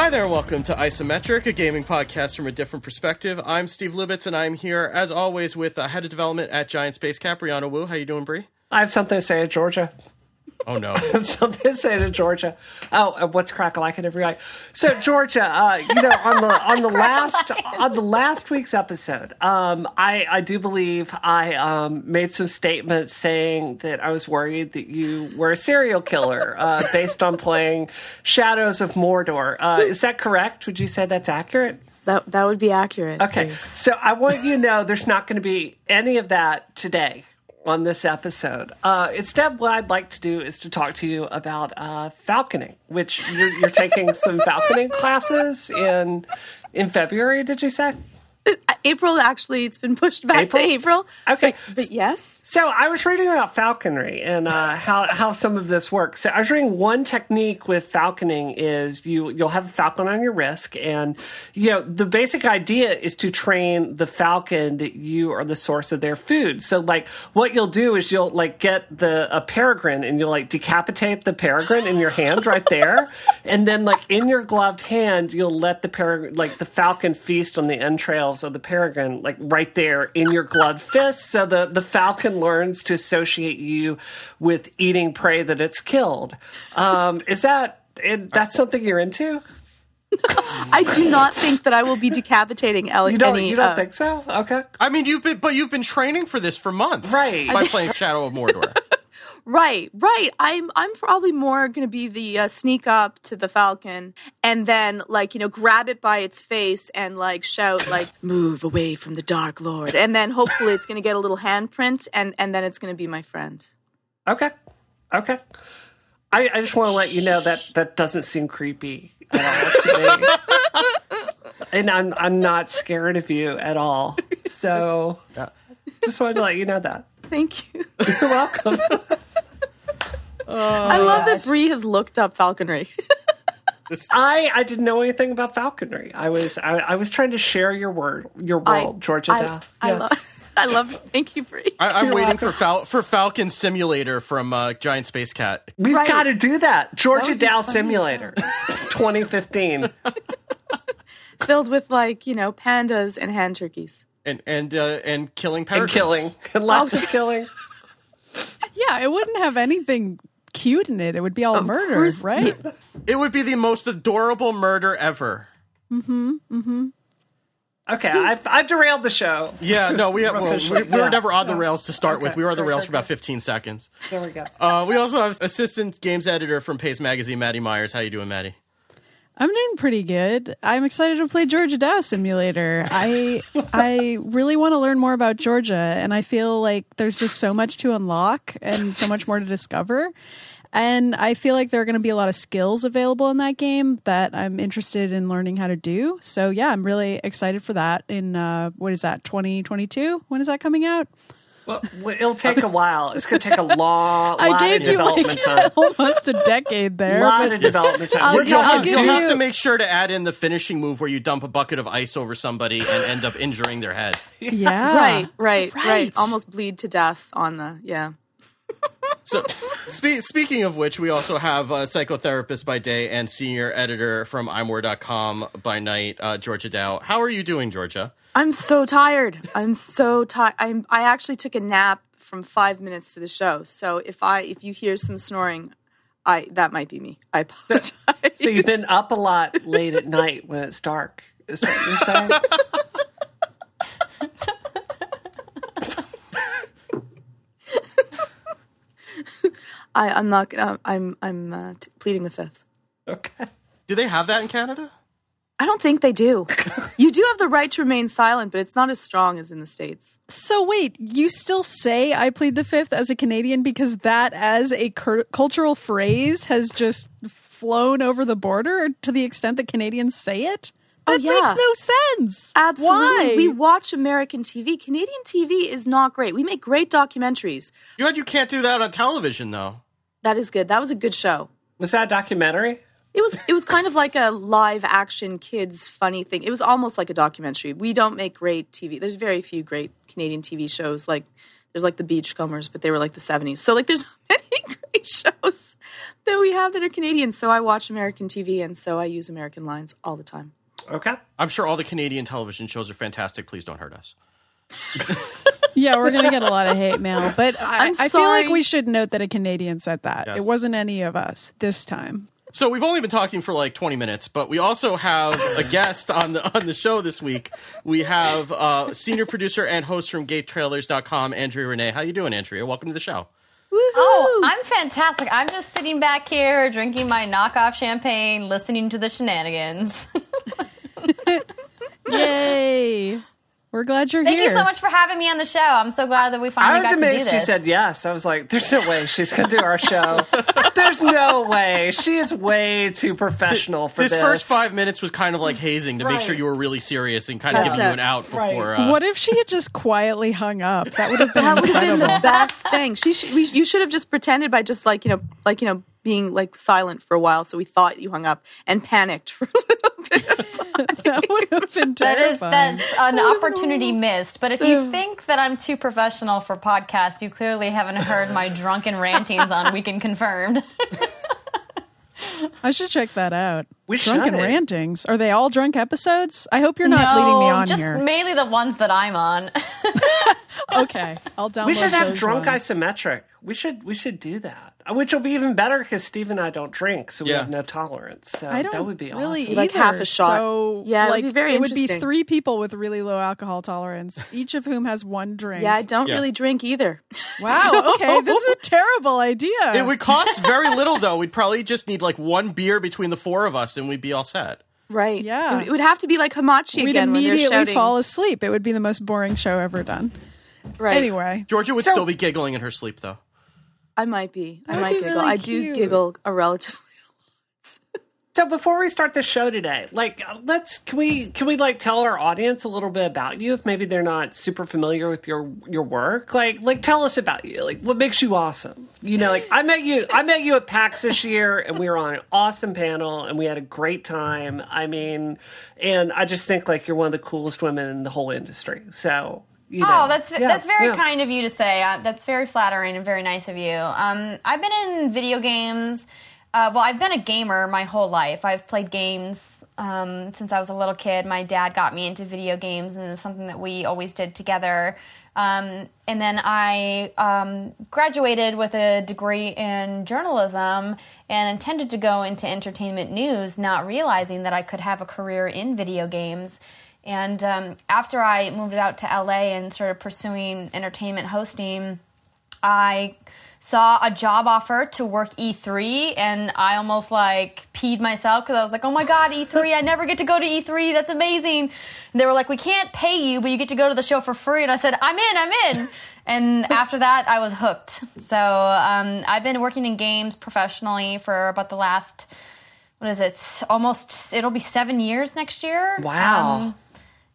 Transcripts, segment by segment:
Hi there, and welcome to Isometric, a gaming podcast from a different perspective. I'm Steve Lubitz, and I'm here as always with uh, head of development at Giant Space Cat, Brianna Wu. How you doing, Brie? I have something to say Georgia. Oh no! I have something to say to Georgia. Oh, uh, what's crack like it every night? So Georgia, uh, you know, on the on the last on the last week's episode, um, I I do believe I um, made some statements saying that I was worried that you were a serial killer uh, based on playing Shadows of Mordor. Uh, is that correct? Would you say that's accurate? That that would be accurate. Okay, so I want you to know there's not going to be any of that today on this episode. Uh, instead, what I'd like to do is to talk to you about uh, falconing, which you're, you're taking some falconing classes in in February. Did you say? April actually, it's been pushed back April? to April. Okay. but, but yes. So I was reading about falconry and uh, how how some of this works. So I was reading one technique with falconing is you you'll have a falcon on your wrist, and you know the basic idea is to train the falcon that you are the source of their food. So like what you'll do is you'll like get the a peregrine and you'll like decapitate the peregrine in your hand right there, and then like in your gloved hand you'll let the peregrine like the falcon feast on the entrails of the peregrine like right there in your gloved fist. So the the falcon learns to associate you with eating prey that it's killed. Um, is that it, that's something you're into? I do not think that I will be decapitating Ellie. You don't any, you don't uh, think so? Okay. I mean, you've been, but you've been training for this for months, Right. By playing Shadow of Mordor. Right, right. I'm I'm probably more going to be the uh, sneak up to the falcon and then like you know grab it by its face and like shout like move away from the dark lord and then hopefully it's going to get a little handprint and and then it's going to be my friend. Okay. Okay. I, I just want to let you know that that doesn't seem creepy at all and I'm I'm not scared of you at all. So yeah. just wanted to let you know that. Thank you. You're welcome. I love that Bree has looked up falconry. I I didn't know anything about falconry. I was I, I was trying to share your word your I- world, Georgia. I, Dow. I, Yes. love. I love. Thank you, Bree. I, I'm You're waiting welcome. for Fal- for Falcon Simulator from uh, Giant Space Cat. We've Right. got to do that. Georgia That Dow. Simulator 2015. Filled with like you know pandas and hand turkeys. And and uh, and killing and killing. And lots Oh. of killing. Yeah, it wouldn't have anything cute in it. It would be all murder, course- right? It would be the most adorable murder ever. Mm-hmm. Mm-hmm. Okay, I've, I've derailed the show. Yeah, no, we, well, we, we were yeah. never on the rails to start with. We were on the rails for about 15 seconds. There we go. Uh, we also have assistant games editor from Paste Magazine, Maddie Myers. How you doing, Maddie? I'm doing pretty good. I'm excited to play Georgia Dow Simulator. I I really want to learn more about Georgia, and I feel like there's just so much to unlock and so much more to discover. And I feel like there are going to be a lot of skills available in that game that I'm interested in learning how to do. So yeah, I'm really excited for that. In uh, what is that 2022? When is that coming out? Well, well, it'll take a while. It's going to take a long, I lot gave of you development like time. almost a decade A there. lot of development time. We're give- You'll, have, talking. you'll have to make sure to add in the finishing move where you dump a bucket of ice over somebody and end up injuring their head. yeah, right, right, right, right. Almost bleed to death on the yeah. So, spe- speaking of which, we also have a psychotherapist by day and senior editor from imore.com by night, uh, Georgia Dow. How are you doing, Georgia? I'm so tired. I'm so tired. I'm. I actually took a nap from five minutes to the show. So if I if you hear some snoring, I that might be me. I apologize. So you've been up a lot late at night when it's dark. Is that what you're saying? I, I'm not gonna. I'm I'm uh, t- pleading the fifth. Okay. Do they have that in Canada? I don't think they do. you do have the right to remain silent, but it's not as strong as in the states. So wait, you still say I plead the fifth as a Canadian because that as a cur- cultural phrase has just flown over the border to the extent that Canadians say it? Oh, That yeah. makes no sense. Absolutely. Why? We watch American TV. Canadian TV is not great. We make great documentaries. You you can't do that on television, though. That is good. That was a good show. Was that a documentary? It was it was kind of like a live action kids funny thing. It was almost like a documentary. We don't make great TV. There's very few great Canadian TV shows. Like there's like the Beachcombers, but they were like the 70s. So like there's not many. great shows that we have that are Canadian. So I watch American TV, and so I use American lines all the time. Okay. I'm sure all the Canadian television shows are fantastic. Please don't hurt us. Yeah, we're gonna get a lot of hate mail, but I, I'm I feel like we should note that a Canadian said that. Yes. It wasn't any of us this time. So we've only been talking for like 20 minutes, but we also have a guest on the on the show this week. We have uh, senior producer and host from GameTrailers.com, Andrea Rene. How you doing, Andrea? Welcome to the show. Oh, I'm fantastic. I'm just sitting back here drinking my knockoff champagne, listening to the shenanigans. Yay! We're glad you're Thank here. Thank you so much for having me on the show. I'm so glad that we finally I was got to do amazed this. she said yes. I was like, there's no way she's going to do our show. there's no way. She is way too professional for This this. first five minutes was kind of like hazing to make sure you were really serious and kind of Yeah. giving you an out before. Right. Uh, What if she had just quietly hung up? That would have been That would have been the best thing. She, should, we, you should have just pretended by just like you know, like you know, being like silent for a while, so we thought you hung up and panicked for a little bit of time. that would have been That is terrifying. that's an oh, opportunity missed. But if you think that I'm too professional for podcasts, you clearly haven't heard my drunken rantings on Weekend Confirmed. I should check that out. We Drunken should. rantings. Are they all drunk episodes? I hope you're not leading me on just here. mainly the ones that I'm on. okay, I'll download we should have those drunk ones. isometric. We should we should do that, uh, which will be even better because Steve and I don't drink, so we Yeah. have no tolerance. So I don't that would be really awesome. Like either. half a shot. So, Yeah, it would like, be very It would be three people with really low alcohol tolerance, each of whom has one drink. Yeah, I don't Yeah. really drink either. Wow. Okay, this is a terrible idea. it would cost very little though. We'd probably just need like one beer between the four of us, and we'd be all set. Right. Yeah. It would, have to be like Hamachi We'd again when they're immediately fall asleep. It would be the most boring show ever done. Right. Anyway, Georgia would So- still be giggling in her sleep though. I might be. I That'd might be giggle. really I do giggle a relatively. So before we start the show today, like uh, let's can we can we like tell our audience a little bit about you if maybe they're not super familiar with your your work? Like like tell us about you. Like what makes you awesome? You know, like I met you I met you at PAX this year and we were on an awesome panel and we had a great time. I mean, and I just think like you're one of the coolest women in the whole industry. So you know, Oh, that's yeah, that's very yeah. kind of you to say. Uh, that's very flattering and very nice of you. Um, I've been in video games. Uh, well, I've been a gamer my whole life. I've played games um, since I was a little kid. My dad got me into video games, and it was something that we always did together. Um, and then I um, graduated with a degree in journalism and intended to go into entertainment news, not realizing that I could have a career in video games. And um, after I moved out to LA and started pursuing entertainment hosting, I saw a job offer to work E3 and I almost like peed myself because I was like, oh my God, E3, I never get to go to E3. That's amazing. And they were like, we can't pay you, but you get to go to the show for free. And I said, I'm in, I'm in. And after that, I was hooked. So um, I've been working in games professionally for about the last, what is it, almost, it'll be seven years next year. Wow. Um,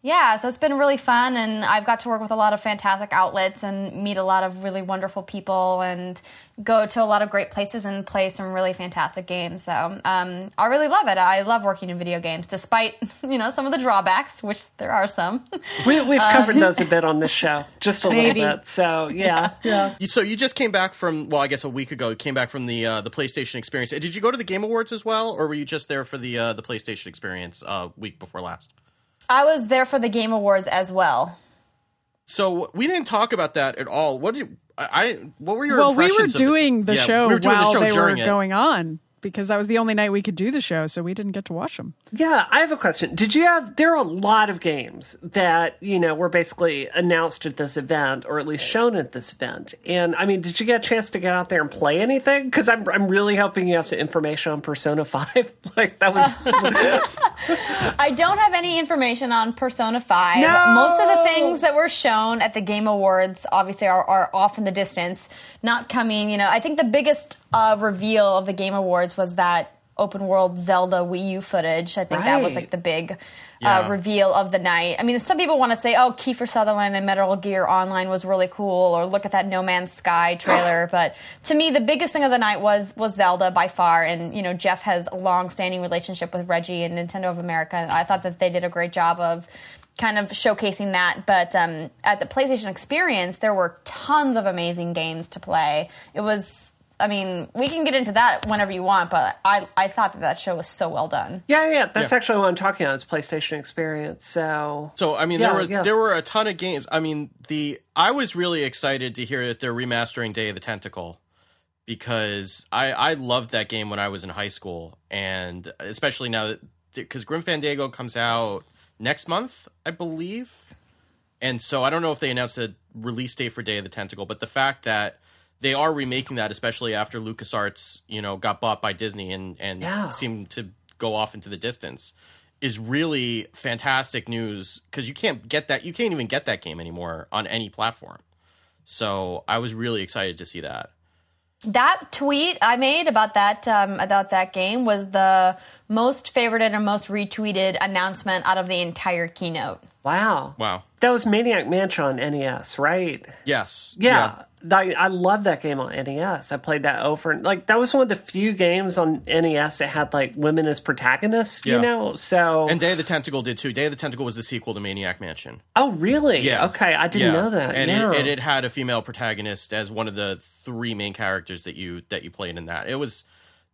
yeah, so it's been really fun, and I've got to work with a lot of fantastic outlets and meet a lot of really wonderful people and go to a lot of great places and play some really fantastic games. So um, I really love it. I love working in video games, despite you know some of the drawbacks, which there are some. we, we've covered those a bit on this show, just a Maybe. little bit. So yeah, yeah. You- So you just came back from well, I guess a week ago. You came back from the uh, the PlayStation Experience. Did you go to the Game Awards as well, or were you just there for the uh, the PlayStation Experience uh, week before last? I was there for the Game Awards as well. So we didn't talk about that at all. What did I? I what were your well, we were impressions of it? doing the Yeah, show we doing while the show they were it. going on because that was the only night we could do the show, so we didn't get to watch them. Yeah, I have a question. Did you have? There are a lot of games that you know were basically announced at this event, or at least shown at this event. And I mean, did you get a chance to get out there and play anything? Because I'm I'm really hoping you have some information on Persona Five. like that was I don't have any information on Persona 5. No! Most of the things that were shown at the Game Awards obviously are, are off in the distance, not coming. You know, I think the biggest uh, reveal of the Game Awards was that open world Zelda Wii U footage. I think that was like the big Yeah. uh, reveal of the night. I mean, some people want to say, oh, Kiefer Sutherland and Metal Gear Online was really cool, or look at that No Man's Sky trailer. but to me, the biggest thing of the night was was Zelda by far. And you know, Jeff has a long standing relationship with Reggie and Nintendo of America. I thought that they did a great job of kind of showcasing that. But um, at the PlayStation Experience, there were tons of amazing games to play. It was I mean, we can get into that whenever you want, but I I thought that that show was so well done. Yeah, yeah, that's Yeah. actually what I'm talking about. It's PlayStation Experience. So So I mean, Yeah, there was yeah. there were a ton of games. I mean, the I was really excited to hear that they're remastering Day of the Tentacle because I I loved that game when I was in high school, and especially now that because Grim Fandango comes out next month, I believe, and so I don't know if they announced a release date for Day of the Tentacle, but the fact that they are remaking that, especially after LucasArts, you know, got bought by Disney and and Yeah. seemed to go off into the distance, is really fantastic news because you can't get that, you can't even get that game anymore on any platform. So I was really excited to see that. That tweet I made about that um, about that game was the most favorited and most retweeted announcement out of the entire keynote. wow, Wow. that was Maniac Mansion on NES, right? Yes. Yeah. I, I love that game on NES. I played that over and like that was one of the few games on NES that had like women as protagonists, Yeah. you know? So And Day of the Tentacle did too. Day of the Tentacle was the sequel to Maniac Mansion. Oh really? Yeah. Okay, I didn't Yeah. know that. And yeah. it, and it had a female protagonist as one of the three main characters that you that you played in that. It was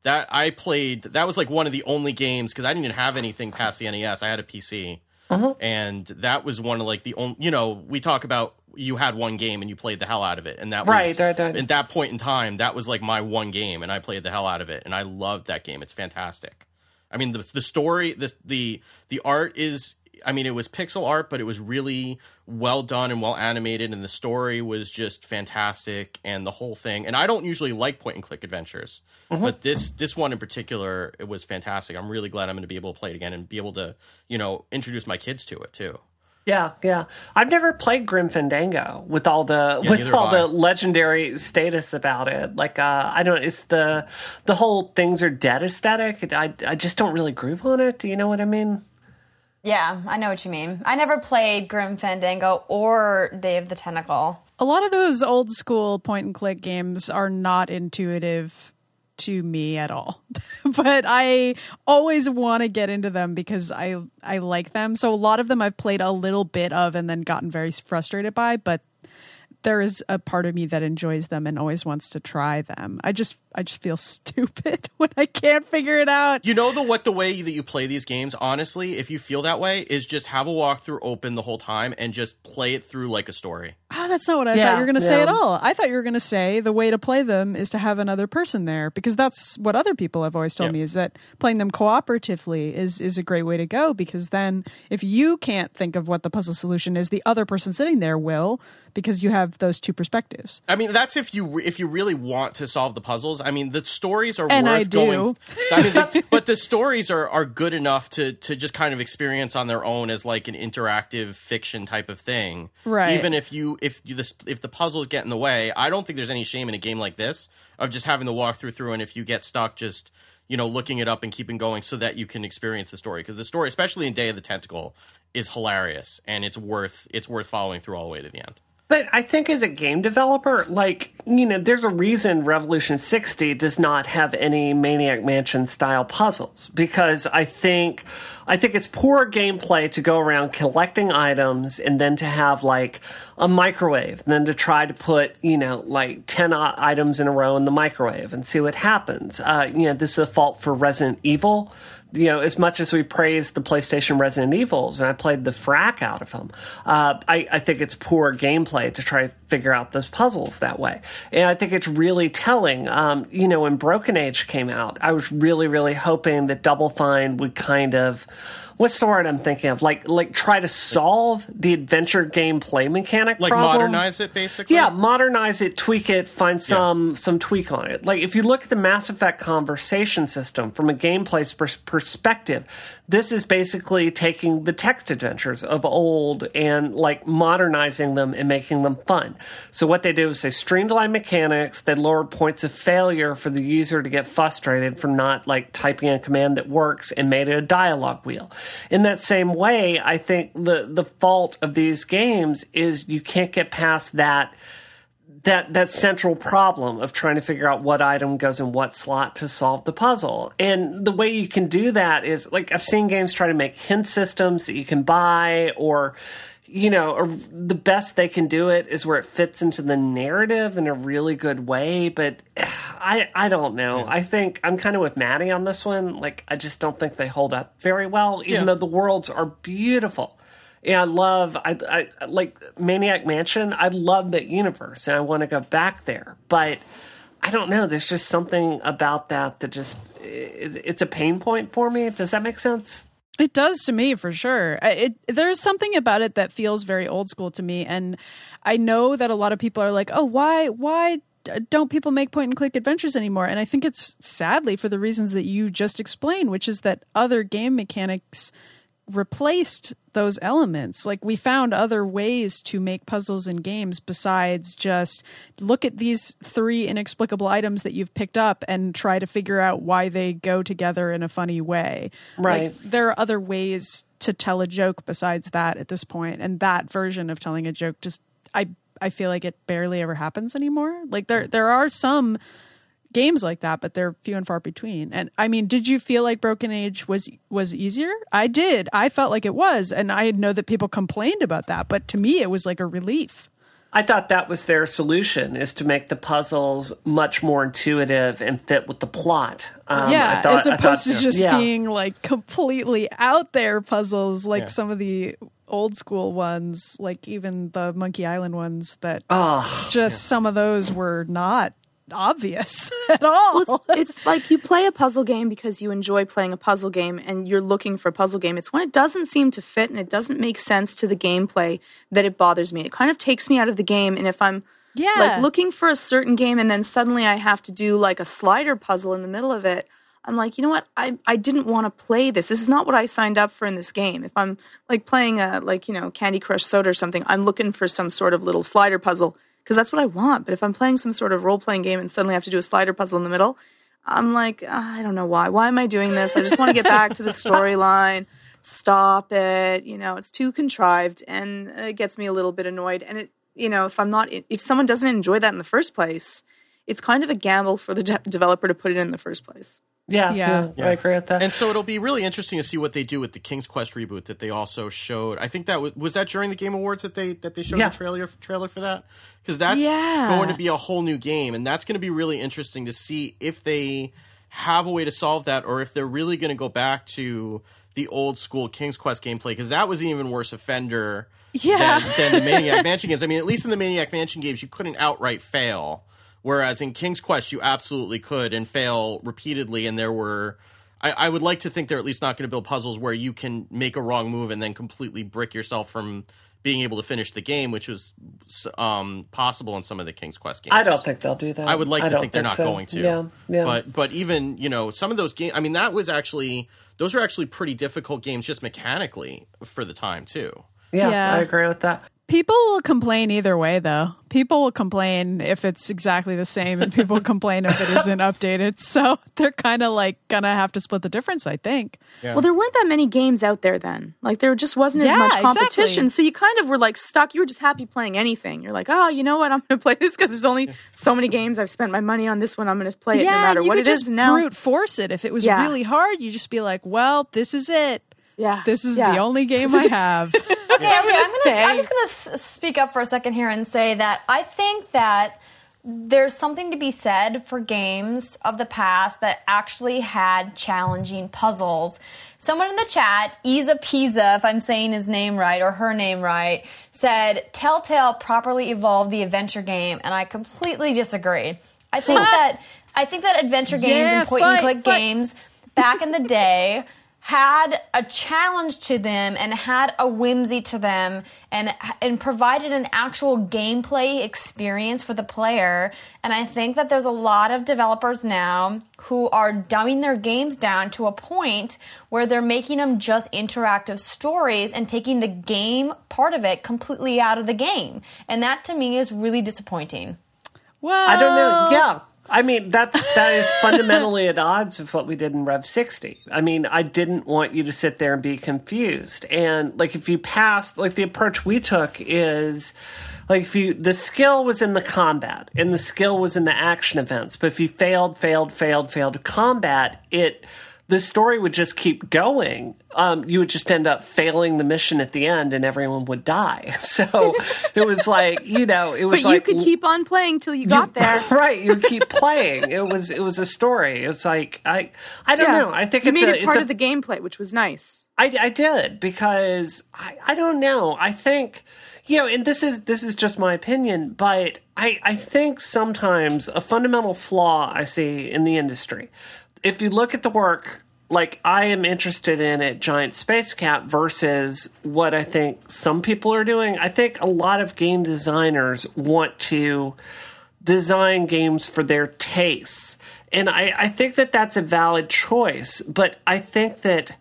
that I played. That was like one of the only games because I didn't even have anything past the NES. I had a PC, Uh-huh. and that was one of like the only. You know, we talk about you had one game and you played the hell out of it, and that was Right, right, right. at that point in time. That was like my one game, and I played the hell out of it, and I loved that game. It's fantastic. I mean, the the story, the the the art is. I mean, it was pixel art, but it was really well done and well animated, and the story was just fantastic, and the whole thing. And I don't usually like point and click adventures, Mm-hmm. but this this one in particular, it was fantastic. I'm really glad I'm going to be able to play it again and be able to, you know, introduce my kids to it too. Yeah, yeah. I've never played Grim Fandango with all the with all the legendary status about it. Like uh I don't it's the the whole things are dead aesthetic. I I just don't really groove on it. Do you know what I mean? Yeah, I know what you mean. I never played Grim Fandango or Day of the Tentacle. A lot of those old school point and click games are not intuitive to me at all. but I always want to get into them because I I like them. So a lot of them I've played a little bit of and then gotten very frustrated by, but there is a part of me that enjoys them and always wants to try them. I just I just feel stupid when I can't figure it out. You know the what the way that you play these games, honestly, if you feel that way, is just have a walkthrough open the whole time and just play it through like a story. Oh, that's not what I Yeah, thought you were going to say at all. I thought you were going to say the way to play them is to have another person there because that's what other people have always told Yeah. me is that playing them cooperatively is is a great way to go because then if you can't think of what the puzzle solution is, the other person sitting there will because you have those two perspectives. I mean, that's if you if you really want to solve the puzzles. I mean, the stories are And worth I do. going. I mean, the- but the stories are are good enough to to just kind of experience on their own as like an interactive fiction type of thing. Right. Even if you if you this if the puzzles get in the way, I don't think there's any shame in a game like this of just having to walk through through, and if you get stuck, just you know looking it up and keeping going so that you can experience the story because the story, especially in Day of the Tentacle, is hilarious and it's worth it's worth following through all the way to the end. But I think as a game developer, like, you know, there's a reason Revolution 60 does not have any Maniac Mansion style puzzles because I think I think it's poor gameplay to go around collecting items and then to have like a microwave, and then to try to put, you know, like 10 items in a row in the microwave and see what happens. Uh, you know, this is a fault for Resident Evil you know, as much as we praise the PlayStation Resident Evils, and I played the frack out of them, uh, I, I think it's poor gameplay to try to figure out those puzzles that way. And I think it's really telling. Um, you know, when Broken Age came out, I was really, really hoping that Double Fine would kind of. What's the word I'm thinking of? Like, like try to solve the adventure gameplay mechanic Like problem. modernize it, basically. Yeah, modernize it, tweak it, find some some tweak on it. Like if you look at the Mass Effect conversation system from a gameplay pers- perspective, this is basically taking the text adventures of old and like modernizing them and making them fun. So what they do is they streamline mechanics, they lower points of failure for the user to get frustrated for not like typing a command that works and made it a dialogue wheel. In that same way, I think the the fault of these games is you can't get past that that that central problem of trying to figure out what item goes in what slot to solve the puzzle. And the way you can do that is like I've seen games try to make hint systems that you can buy or you know, or the best they can do it is where it fits into the narrative in a really good way. But I, I don't know. I think I'm kind of with Maddie on this one. Like, I just don't think they hold up very well, even Yeah. though the worlds are beautiful. And I love, I, I like Maniac Mansion. I love that universe, and I want to go back there. But I don't know. There's just something about that that just it, it's a pain point for me. Does that make sense? It does to me for sure. It there's something about it that feels very old school to me, and I know that a lot of people are like, "Oh, why, why don't people make point and click adventures anymore?" And I think it's sadly for the reasons that you just explained, which is that other game mechanics replaced those elements. Like we found other ways to make puzzles in games besides just look at these three inexplicable items that you've picked up and try to figure out why they go together in a funny way. Right. Like, there are other ways to tell a joke besides that at this point, and that version of telling a joke just I I feel like it barely ever happens anymore. Like there there are some games like that, but they're few and far between. And I mean, did you feel like Broken Age was was easier? I did. I felt like it was, and I know that people complained about that, but to me, it was like a relief. I thought that was their solution is to make the puzzles much more intuitive and fit with the plot. Um, yeah, I thought- as I opposed thought- to just yeah. being like completely out there puzzles, like Yeah. some of the old school ones, like even the Monkey Island ones. That Oh, just some of those were not obvious at all. Well, it's, it's like you play a puzzle game because you enjoy playing a puzzle game and you're looking for a puzzle game. It's when it doesn't seem to fit and it doesn't make sense to the gameplay that it bothers me. It kind of takes me out of the game. And if I'm Yeah. like looking for a certain game and then suddenly I have to do like a slider puzzle in the middle of it, I'm like, you know what? I I didn't want to play this. This is not what I signed up for in this game. If I'm like playing a like you know Candy Crush Soda or something, I'm looking for some sort of little slider puzzle because that's what I want. But if I'm playing some sort of role playing game and suddenly I have to do a slider puzzle in the middle, I'm like, "Ah, I don't know why. Why am I doing this? I just want to get back to the storyline. Stop it. You know, it's too contrived and it gets me a little bit annoyed. And it, you know, if I'm not, if someone doesn't enjoy that in the first place, it's kind of a gamble for the de- developer to put it in the first place. Yeah, Yeah. yeah, I agree with that. And so it'll be really interesting to see what they do with the King's Quest reboot that they also showed. I think that was was that during the Game Awards that they that they showed Yeah. the trailer trailer for that because that's Yeah. going to be a whole new game, and that's going to be really interesting to see if they have a way to solve that or if they're really going to go back to the old school King's Quest gameplay because that was an even worse offender Yeah. than, than the Maniac Mansion games. I mean, at least in the Maniac Mansion games, you couldn't outright fail, whereas in King's Quest, you absolutely could and fail repeatedly. And there were, I, I would like to think they're at least not going to build puzzles where you can make a wrong move and then completely brick yourself from being able to finish the game, which was um, possible in some of the King's Quest games. I don't think they'll do that. I would like to don't think they're not so. going to. Yeah, yeah. But but even you know some of those games. I mean, that was actually those are actually pretty difficult games just mechanically for the time too. yeah, Yeah. I agree with that. People will complain either way, though. People will complain if it's exactly the same, and people complain if it isn't updated. So they're kind of like gonna have to split the difference, I think. Yeah. Well, there weren't that many games out there then. Like there just wasn't as Yeah, much exactly. competition, so you kind of were like stuck. You were just happy playing anything. You're like, oh, you know what? I'm going to play this because there's only so many games. I've spent my money on this one. I'm going to play it no matter what could it just is. Now, brute force it. If it was Yeah. really hard, you just be like, "Well, this is it. yeah, This is yeah. the only game I have." Okay, okay, I'm, gonna. I'm just going to s- speak up for a second here and say that I think that there's something to be said for games of the past that actually had challenging puzzles. Someone in the chat, Isa Pisa, if I'm saying his name right or her name right, said Telltale properly evolved the adventure game, and I completely disagree. I think that I think that adventure games Yeah, and point and click fight. games back in the day had a challenge to them and had a whimsy to them and and provided an actual gameplay experience for the player and I think that there's a lot of developers now who are dumbing their games down to a point where they're making them just interactive stories and taking the game part of it completely out of the game and that to me is really disappointing. well, I don't know. Yeah. I mean, that's that is fundamentally at odds with what we did in Rev 60. I mean, I didn't want you to sit there and be confused. And like if you passed, like the approach we took is like if you the skill was in the combat and the skill was in the action events, but if you failed, failed, failed, failed combat, it the story would just keep going. Um, you would just end up failing the mission at the end, and everyone would die. So it was like you know, it was But like you could keep on playing till you got there. right. You keep playing. It was it was a story. It was like I I don't know. I think you it's made a, it part a of the gameplay, which was nice. I, I did because I, I don't know. I think you know, and this is this is just my opinion, but I I think sometimes a fundamental flaw I see in the industry. If you look at the work like I am interested in at Giant Space Cat versus what I think some people are doing, I think a lot of game designers want to design games for their tastes. And I, I think that that's a valid choice, but I think that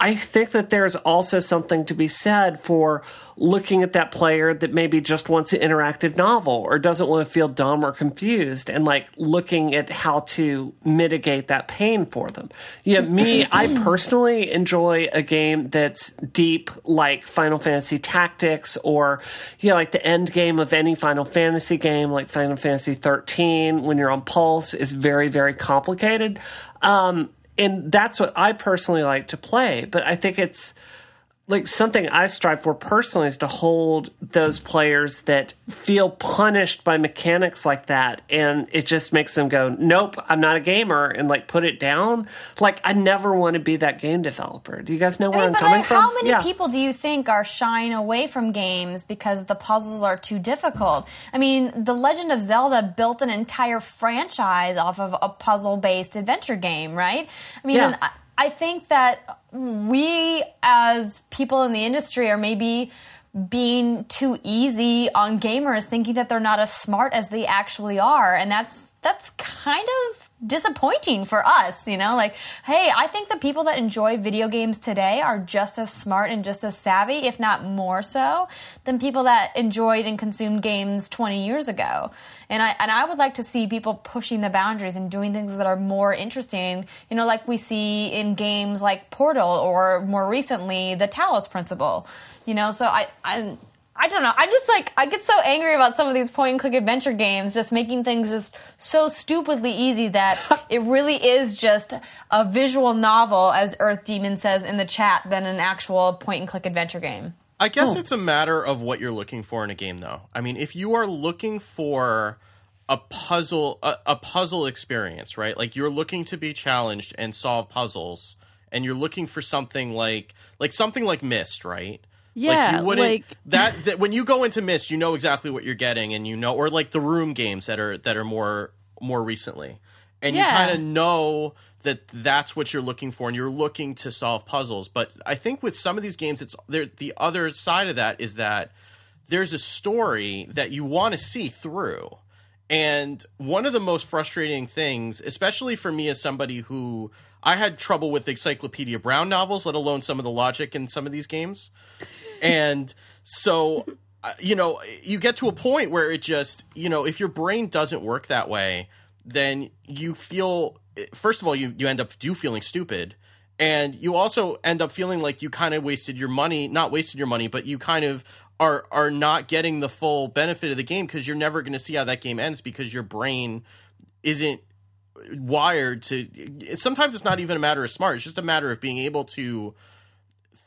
I think that there's also something to be said for looking at that player that maybe just wants an interactive novel or doesn't want to feel dumb or confused and like looking at how to mitigate that pain for them. Yeah, me, I personally enjoy a game that's deep like Final Fantasy Tactics or you know like the end game of any Final Fantasy game like Final Fantasy 13 when you're on Pulse is very very complicated. Um and that's what I personally like to play. But I think it's like something I strive for personally is to hold those players that feel punished by mechanics like that, and it just makes them go, "Nope, I'm not a gamer," and like put it down. Like I never want to be that game developer. Do you guys know where I mean, am coming like, from? how many Yeah. people do you think are shying away from games because the puzzles are too difficult? I mean, The Legend of Zelda built an entire franchise off of a puzzle-based adventure game, right? I mean, Yeah. I think that we as people in the industry are maybe being too easy on gamers thinking that they're not as smart as they actually are. And that's that's kind of disappointing for us you know? Like hey i think the people that enjoy video games today are just as smart and just as savvy if not more so than people that enjoyed and consumed games 20 years ago. And i and i would like to see people pushing the boundaries and doing things that are more interesting you know like we see in games like portal or more recently the talos principle you know? So i i I don't know. I'm just like I get so angry about some of these point and click adventure games just making things just so stupidly easy that it really is just a visual novel as Earth Demon says in the chat than an actual point and click adventure game. I Oh. guess hmm. it's a matter of what you're looking for in a game, though. I mean, if you are looking for a puzzle, a, a puzzle experience, right? Like you're looking to be challenged and solve puzzles, and you're looking for something like, like something like Myst, right? Yeah, like you wouldn't like- that, that when you go into Myst, you know exactly what you're getting, and you know, or like the Room games that are that are more more recently, and you kind of know that that's what you're looking for and you're looking to solve puzzles. But i think with some of these games it's there the other side of that is that there's a story that you want to see through. And one of the most frustrating things especially for me as somebody who i had trouble with encyclopedia brown novels let alone some of the logic in some of these games. And so uh, you know you get to a point where it just you know if your brain doesn't work that way then you feel first of all you you end up do feeling stupid. And you also end up feeling like you kind of wasted your money not wasted your money but you kind of are are not getting the full benefit of the game because you're never going to see how that game ends because your brain isn't wired to sometimes it's not even a matter of smart it's just a matter of being able to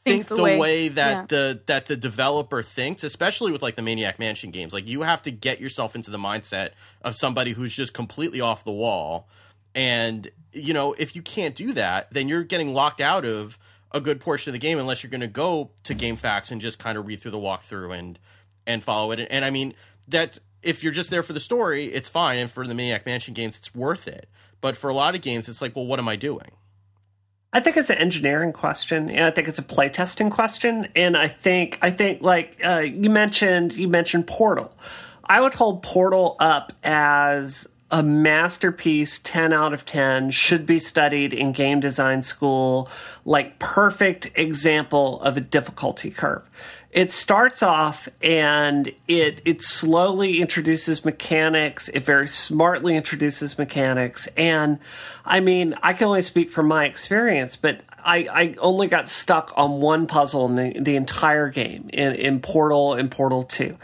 think, the, way, that yeah. the that the developer thinks, especially with like the Maniac Mansion games. Like you have to get yourself into the mindset of somebody who's just completely off the wall. And you know, if you can't do that, then you're getting locked out of a good portion of the game unless you're going to go to GameFAQs and just kind of read through the walkthrough and and follow it. And I mean that if you're just there for the story, it's fine. And for the Maniac Mansion games, it's worth it. But for a lot of games, it's like, well, what am I doing? I think it's an engineering question, and I think it's a playtesting question. And I think I think like uh, you mentioned, you mentioned Portal. I would hold Portal up as a masterpiece, ten out of ten, should be studied in game design school. Like perfect example of a difficulty curve. It starts off and it it slowly introduces mechanics. It very smartly introduces mechanics, and I mean, I can only speak from my experience, but I, I only got stuck on one puzzle in the, the entire game in, in Portal and Portal Two,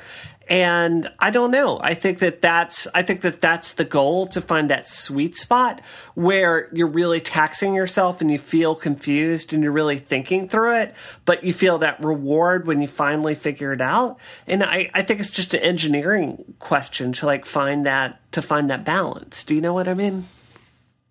and I don't know. I think that that's I think that that's the goal to find that sweet spot where you're really taxing yourself and you feel confused and you're really thinking through it, but you feel that reward when you finally figure it out. And I, I think it's just an engineering question to like find that to find that balance. Do you know what I mean?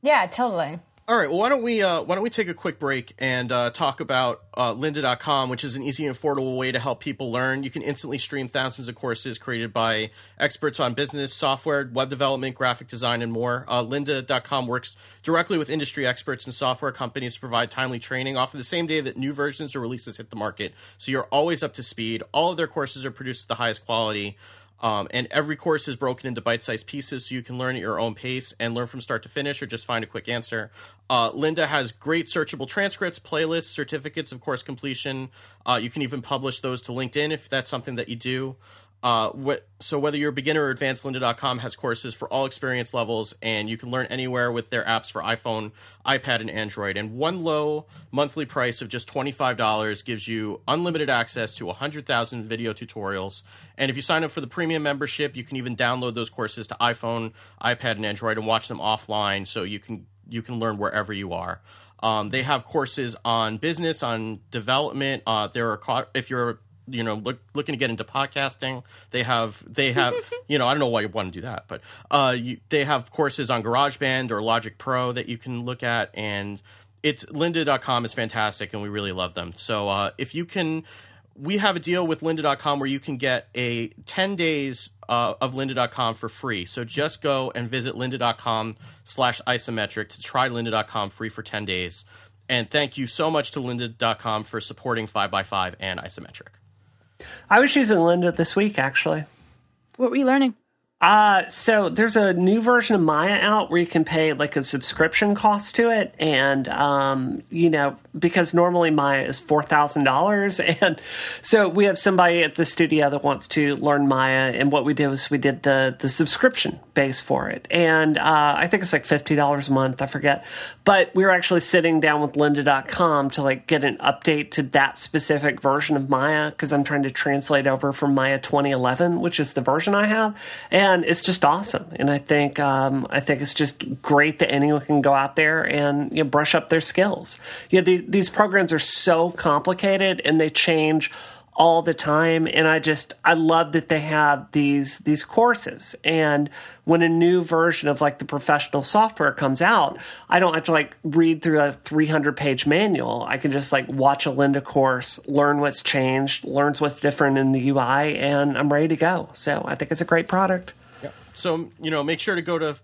Yeah, totally. All right. Well, why don't we uh, why don't we take a quick break and uh, talk about uh, Lynda.com, which is an easy and affordable way to help people learn. You can instantly stream thousands of courses created by experts on business, software, web development, graphic design, and more. Uh, Lynda.com works directly with industry experts and software companies to provide timely training off of the same day that new versions or releases hit the market. So you're always up to speed. All of their courses are produced at the highest quality. Um, and every course is broken into bite sized pieces so you can learn at your own pace and learn from start to finish or just find a quick answer. Uh, Lynda has great searchable transcripts, playlists, certificates of course completion. Uh, you can even publish those to LinkedIn if that's something that you do. Uh, so whether you're a beginner or advanced, lynda.com has courses for all experience levels, and you can learn anywhere with their apps for iPhone, iPad, and Android. And one low monthly price of just $25 gives you unlimited access to 100,000 video tutorials. And if you sign up for the premium membership, you can even download those courses to iPhone, iPad, and Android and watch them offline so you can you can learn wherever you are. Um, they have courses on business, on development. Uh, there are if you're you know look, looking to get into podcasting. They have they have you know i don't know why you want to do that but uh you, they have courses on garageband or logic pro that you can look at and it's lynda.com is fantastic and we really love them. So uh if you can we have a deal with lynda.com where you can get a 10 days uh, of lynda.com for free. So just go and visit lynda.com slash isometric to try lynda.com free for 10 days. And thank you so much to lynda.com for supporting 5x5 and isometric I was using Lynda this week, actually. What were you learning? Uh, so there's a new version of Maya out where you can pay like a subscription cost to it. And, um, you know, because normally Maya is $4,000. And so we have somebody at the studio that wants to learn Maya. And what we did was we did the, the subscription base for it. And, uh, I think it's like $50 a month. I forget. But we were actually sitting down with lynda.com to like get an update to that specific version of Maya because I'm trying to translate over from Maya 2011, which is the version I have. And and it's just awesome. And I think um, I think it's just great that anyone can go out there and you know, brush up their skills. You know, the, these programs are so complicated and they change all the time and i just i love that they have these these courses and when a new version of like the professional software comes out i don't have to like read through a 300 page manual i can just like watch a lynda course learn what's changed learns what's different in the ui and i'm ready to go so i think it's a great product yeah. so you know, make sure to go to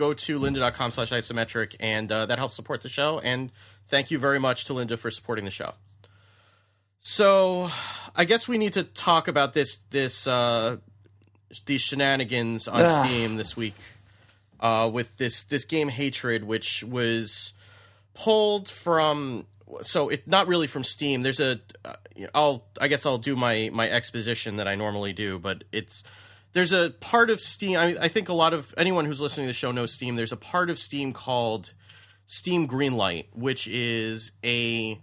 go to lynda.com slash isometric, and uh, that helps support the show. And thank you very much to Lynda for supporting the show. So, I guess we need to talk about this this uh, these shenanigans on Ugh. Steam this week uh, with this this game Hatred, which was pulled from so it not really from Steam. There's a uh, I guess I'll do my my exposition that I normally do, but it's there's a part of Steam. I, I, think a lot of anyone who's listening to the show knows Steam. There's a part of Steam called Steam Greenlight, which is a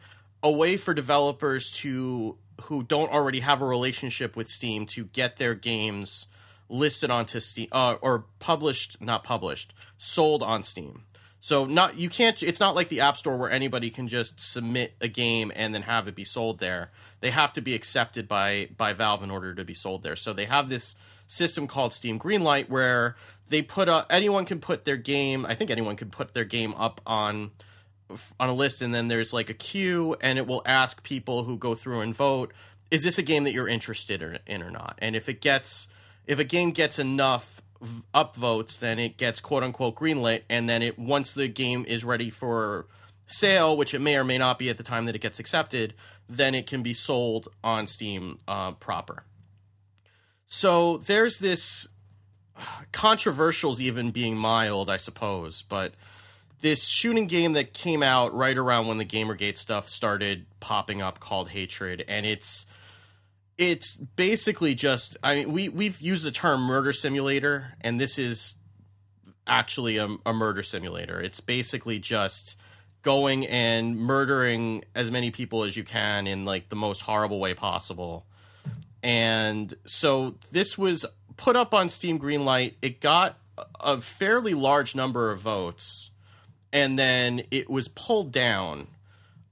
a way for developers to who don't already have a relationship with Steam to get their games listed onto Steam uh, or published, not published, sold on Steam. So not you can't. It's not like the App Store where anybody can just submit a game and then have it be sold there. They have to be accepted by by Valve in order to be sold there. So they have this system called Steam Greenlight where they put up anyone can put their game. I think anyone can put their game up on on a list, and then there's like a queue, and it will ask people who go through and vote: Is this a game that you're interested in or not? And if it gets if a game gets enough upvotes, then it gets quote unquote greenlit, and then it once the game is ready for sale, which it may or may not be at the time that it gets accepted, then it can be sold on Steam uh, proper. So there's this controversial's even being mild, I suppose, but this shooting game that came out right around when the Gamergate stuff started popping up called Hatred, and it's it's basically just I mean we we've used the term murder simulator, and this is actually a, a murder simulator. It's basically just going and murdering as many people as you can in like the most horrible way possible and so this was put up on Steam Greenlight. It got a fairly large number of votes, and then it was pulled down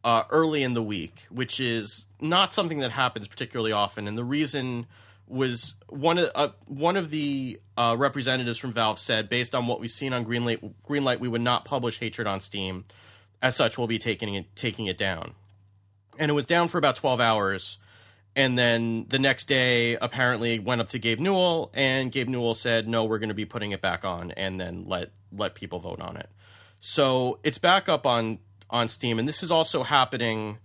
uh, early in the week, which is not something that happens particularly often. And the reason was one of uh, one of the uh, representatives from Valve said, based on what we've seen on Greenlight, Greenlight, we would not publish Hatred on Steam. As such, we'll be taking it taking it down. And it was down for about twelve hours. And then the next day, apparently went up to Gabe Newell, and Gabe Newell said, "No, we're going to be putting it back on, and then let let people vote on it." So it's back up on on Steam, and this is also happening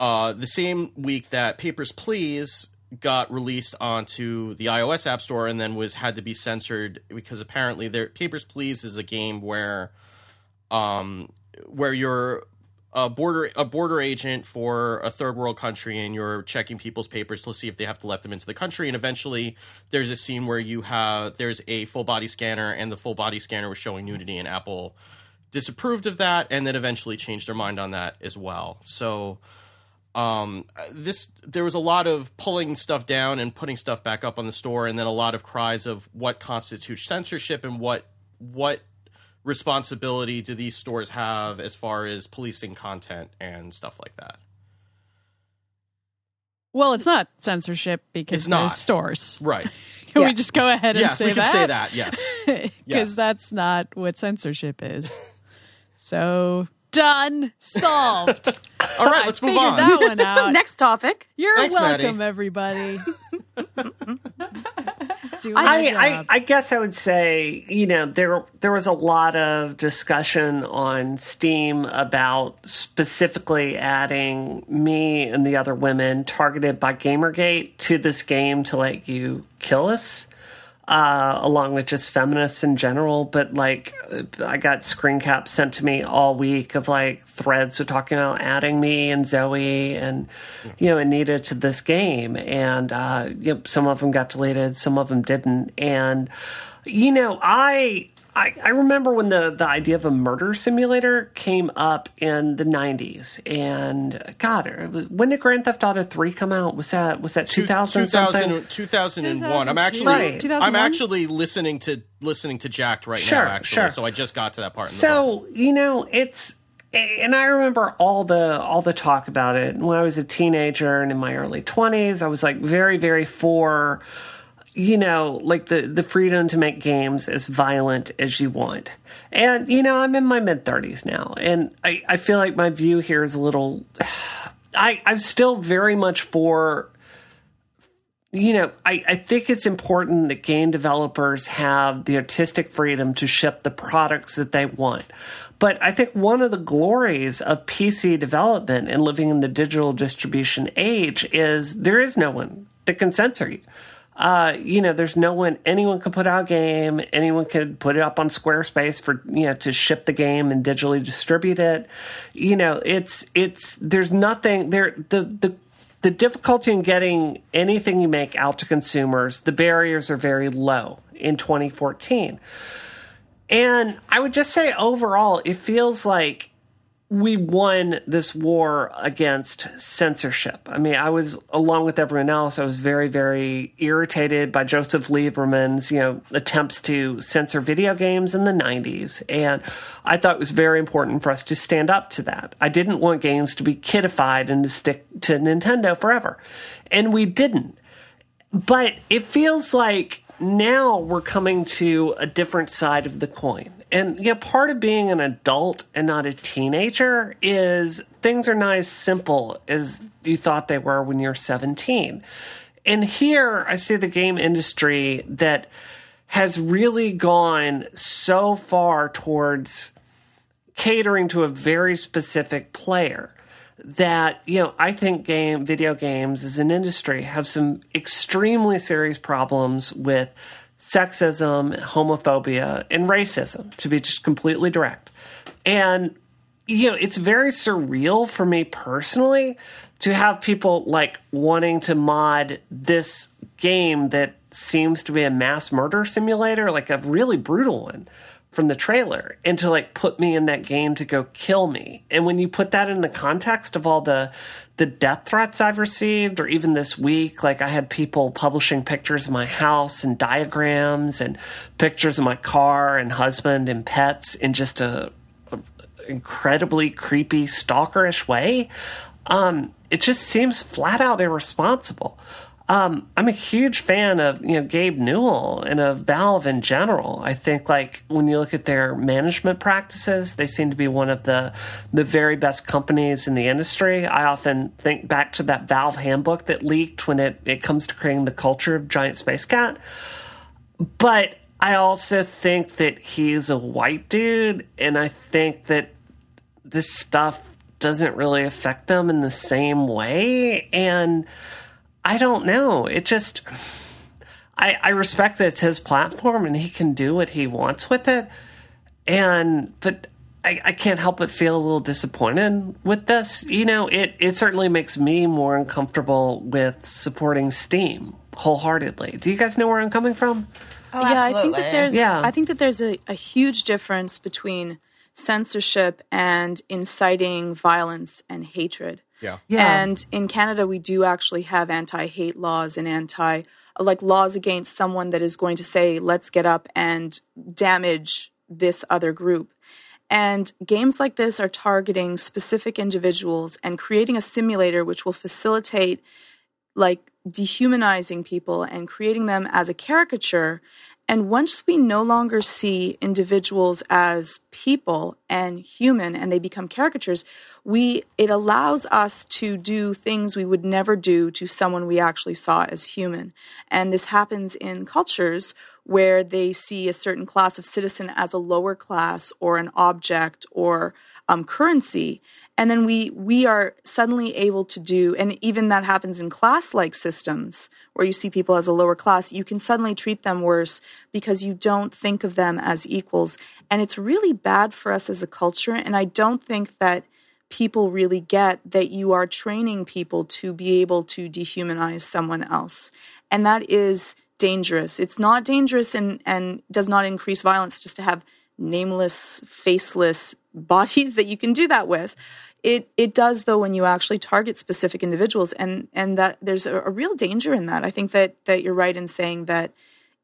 uh, the same week that Papers Please got released onto the iOS App Store and then was had to be censored because apparently there Papers Please is a game where um where you're a border a border agent for a third world country and you're checking people's papers to see if they have to let them into the country. And eventually there's a scene where you have there's a full body scanner and the full body scanner was showing nudity and Apple disapproved of that and then eventually changed their mind on that as well. So um this there was a lot of pulling stuff down and putting stuff back up on the store and then a lot of cries of what constitutes censorship and what what responsibility do these stores have as far as policing content and stuff like that Well, it's not censorship because It's not. stores. right Can Yeah. we just go ahead and say that? yes say we can that? say that yes Because Yes. that's not what censorship is. So done, solved. all right let's move Figured on that one out. Next topic. You're Thanks, Maddie. welcome, everybody. I, I. I guess I would say, you know, there there was a lot of discussion on Steam about specifically adding me and the other women targeted by Gamergate to this game to let you kill us, uh, along with just feminists in general. But like, I got screen caps sent to me all week of like threads were talking about adding me and Zoe and you know Anita to this game, and uh, you know, some of them got deleted, some of them didn't, and you know I. I, I remember when the, the idea of a murder simulator came up in the 90s, and God, was- when did Grand Theft Auto 3 come out? Was that was that 2000 something? 2000, 2001 i'm actually Right. i'm actually listening to listening to jacked right Sure, now actually sure. so i just got to that part. So you know, it's and I remember all the all the talk about it when I was a teenager and in my early twenties. I was like very very for you know like the the freedom to make games as violent as you want. And you know, I'm in my mid thirties now, and I I feel like my view here is a little. I I'm still very much for you know, I, I think it's important that game developers have the artistic freedom to ship the products that they want. But I think one of the glories of PC development and living in the digital distribution age is there is no one that can censor you. Uh, you know, there's no one, anyone can put out a game, anyone could put it up on Squarespace for, you know, to ship the game and digitally distribute it. You know, it's, it's, there's nothing there, the, the, the difficulty in getting anything you make out to consumers, the barriers are very low in 2014. And I would just say overall, it feels like we won this war against censorship. I mean, I was along with everyone else. I was very, very irritated by Joseph Lieberman's, you know, attempts to censor video games in the '90s, and I thought it was very important for us to stand up to that. I didn't want games to be kidified and to stick to Nintendo forever, and we didn't. But it feels like now we're coming to a different side of the coin. And yeah, part of being an adult and not a teenager is things are not as simple as you thought they were when you're 17. And here I see the game industry that has really gone so far towards catering to a very specific player that you know I think game video games as an industry have some extremely serious problems with sexism, homophobia, and racism to be just completely direct. And you know, it's very surreal for me personally to have people like wanting to mod this game that seems to be a mass murder simulator, like a really brutal one, from the trailer and to like put me in that game to go kill me. And when you put that in the context of all the the death threats I've received or even this week like I had people publishing pictures of my house and diagrams and pictures of my car and husband and pets in just a, a incredibly creepy stalkerish way. Um it just seems flat out irresponsible. Um, I'm a huge fan of you know Gabe Newell and of Valve in general. I think like when you look at their management practices, they seem to be one of the the very best companies in the industry. I often think back to that Valve handbook that leaked when it, it comes to creating the culture of Giant Space Cat. But I also think that he's a white dude, and I think that this stuff doesn't really affect them in the same way. And I don't know. It just, I, I respect that it's his platform and he can do what he wants with it. And, but I, I can't help but feel a little disappointed with this. You know, it, it certainly makes me more uncomfortable with supporting Steam wholeheartedly. Do you guys know where I'm coming from? Oh, yeah, absolutely. I think that there's Yeah. I think that there's a, a huge difference between censorship and inciting violence and hatred. Yeah. Yeah. And in Canada, we do actually have anti-hate laws and anti like laws against someone that is going to say, "Let's get up and damage this other group." And games like this are targeting specific individuals and creating a simulator which will facilitate like dehumanizing people and creating them as a caricature. And once we no longer see individuals as people and human and they become caricatures, we it allows us to do things we would never do to someone we actually saw as human. And this happens in cultures where they see a certain class of citizen as a lower class or an object or um, currency and then we we are suddenly able to do and even that happens in class like systems where you see people as a lower class you can suddenly treat them worse because you don't think of them as equals. And it's really bad for us as a culture and i don't think that people really get that you are training people to be able to dehumanize someone else. And that is dangerous. It's not dangerous and and does not increase violence just to have nameless, faceless bodies that you can do that with. It it does though when you actually target specific individuals, and and that there's a, a real danger in that. I think that that you're right in saying that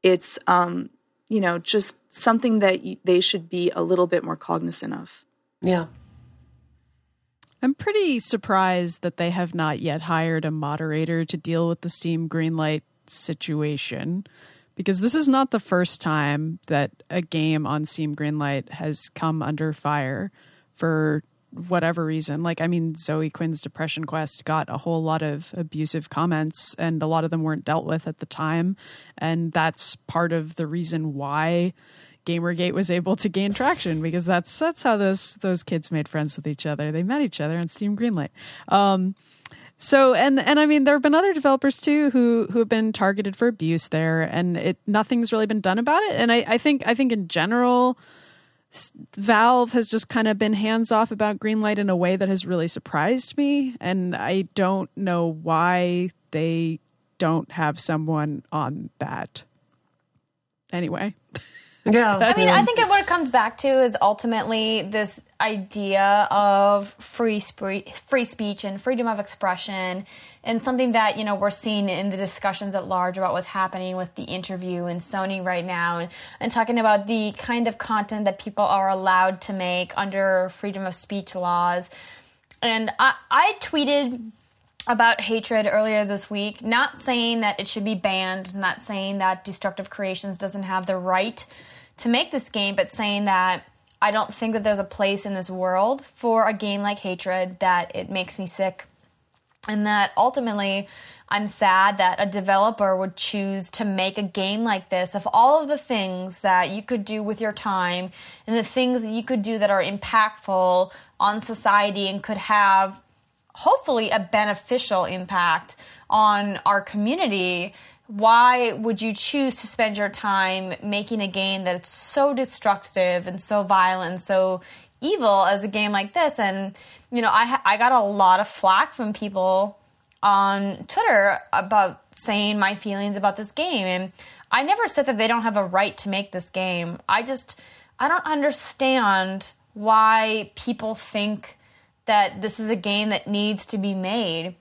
it's um you know just something that y- they should be a little bit more cognizant of. Yeah. I'm pretty surprised that they have not yet hired a moderator to deal with the Steam Greenlight situation because this is not the first time that a game on Steam Greenlight has come under fire for whatever reason. Like, I mean, Zoe Quinn's Depression Quest got a whole lot of abusive comments, and a lot of them weren't dealt with at the time. And that's part of the reason why Gamergate was able to gain traction because that's that's how those those kids made friends with each other. They met each other on Steam Greenlight. Um, so and and I mean there have been other developers too who who have been targeted for abuse there, and it nothing's really been done about it. And I, I think I think in general, Valve has just kind of been hands off about Greenlight in a way that has really surprised me, and I don't know why they don't have someone on that. Anyway. Yeah. I mean, I think what it comes back to is ultimately this idea of free spree- free speech and freedom of expression, and something that you know we're seeing in the discussions at large about what's happening with the interview and Sony right now, and, and talking about the kind of content that people are allowed to make under freedom of speech laws. And I, I tweeted about hatred earlier this week, not saying that it should be banned, not saying that Destructive Creations doesn't have the right to make this game, but saying that I don't think that there's a place in this world for a game like Hatred that it makes me sick. And that ultimately, I'm sad that a developer would choose to make a game like this of all of the things that you could do with your time and the things that you could do that are impactful on society and could have hopefully a beneficial impact on our community why would you choose to spend your time making a game that's so destructive and so violent and so evil as a game like this? And you know i i got a lot of flack from people on twitter about saying my feelings about this game. And i never said that they don't have a right to make this game. I just I don't understand why people think that this is a game that needs to be made.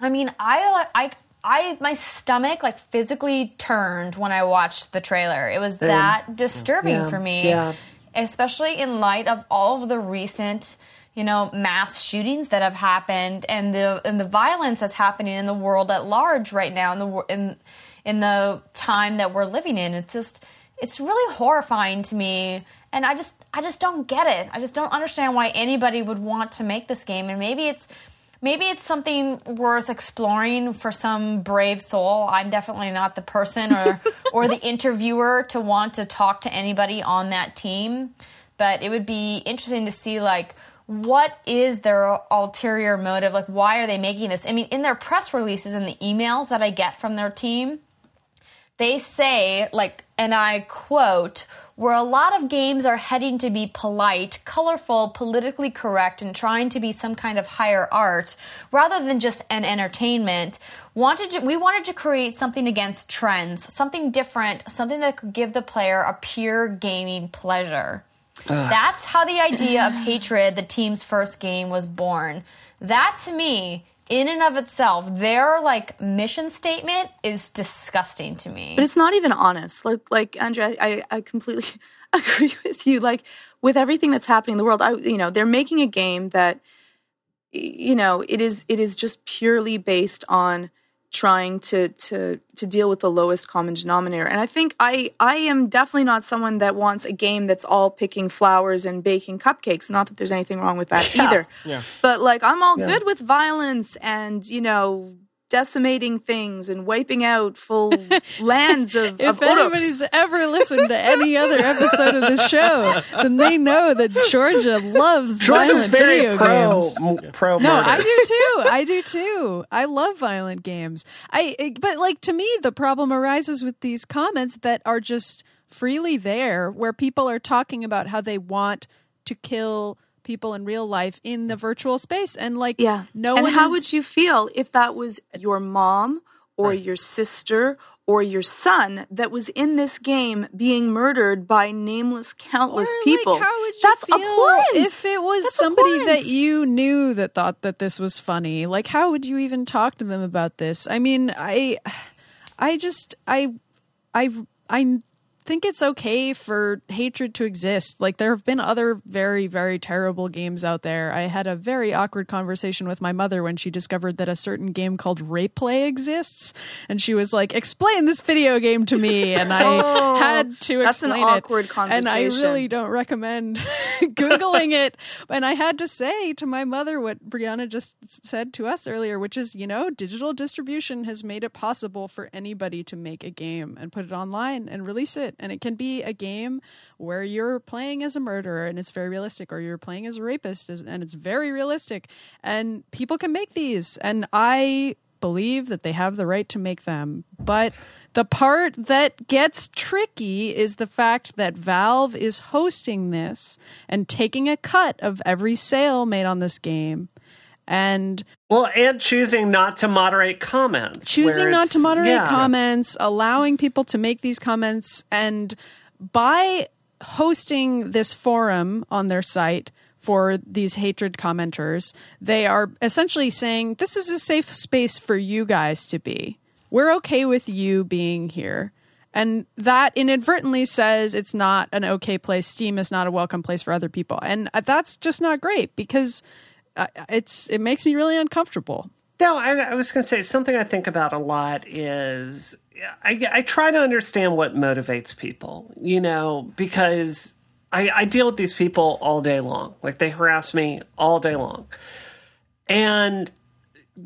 I mean, I I I my stomach like physically turned when I watched the trailer. It was that disturbing Yeah, for me, yeah. especially in light of all of the recent, you know, mass shootings that have happened and the and the violence that's happening in the world at large right now in the in in the time that we're living in. It's just it's really horrifying to me and I just I just don't get it. I just don't understand why anybody would want to make this game and maybe it's maybe it's something worth exploring for some brave soul. I'm definitely not the person or or the interviewer to want to talk to anybody on that team, but it would be interesting to see like what is their ulterior motive? Like why are they making this? I mean, in their press releases and the emails that I get from their team, they say, like, and I quote, where a lot of games are heading to be polite, colorful, politically correct, and trying to be some kind of higher art rather than just an entertainment. Wanted to, we wanted to create something against trends, something different, something that could give the player a pure gaming pleasure. Ah. That's how the idea of hatred, the team's first game, was born. That to me, in and of itself, their like mission statement is disgusting to me. But it's not even honest. Like, like Andrea, I, I completely agree with you. Like, with everything that's happening in the world, I, you know, they're making a game that, you know, it is, it is just purely based on trying to to to deal with the lowest common denominator. And i think i i am definitely not someone that wants a game that's all picking flowers and baking cupcakes. Not that there's anything wrong with that either. Yeah. but like i'm all good with violence and you know decimating things and wiping out full lands of, If of anybody's Urups. ever listened to any other episode of this show, then they know that Georgia loves Georgia's violent very video pro games. m- pro No. I do too. I do too. I love violent games. I it- but like to me the problem arises with these comments that are just freely there where people are talking about how they want to kill people in real life in the virtual space and like Yeah. no and one how is- would you feel if that was your mom or your sister or your son that was in this game being murdered by nameless, countless Or, like, people? how would you That's feel abhorrent. if it was That's somebody abhorrent. that you knew that thought that this was funny? Like, how would you even talk to them about this? I mean, I, I just, I, I, I think it's okay for hatred to exist. Like, there have been other very, very terrible games out there. I had a very awkward conversation with my mother when she discovered that a certain game called Rape Play exists, and she was like, "Explain this video game to me," and I Oh, had to that's an explain it. awkward And I really don't recommend googling it. And I had to say to my mother what Brianna just said to us earlier, which is, you know, digital distribution has made it possible for anybody to make a game and put it online and release it. And it can be a game where you're playing as a murderer and it's very realistic, or you're playing as a rapist and it's very realistic. And people can make these. And I believe that they have the right to make them. But the part that gets tricky is the fact that Valve is hosting this and taking a cut of every sale made on this game. And Well, and choosing not to moderate comments. choosing not to moderate yeah. comments, allowing people to make these comments, and by hosting this forum on their site for these hatred commenters, they are essentially saying this is a safe space for you guys to be. We're okay with you being here. And that inadvertently says it's not an okay place. Steam is not a welcome place for other people. And that's just not great because it's it makes me really uncomfortable. No, I, I was going to say something I think about a lot is I, I try to understand what motivates people, you know, because I, I deal with these people all day long. Like they harass me all day long. And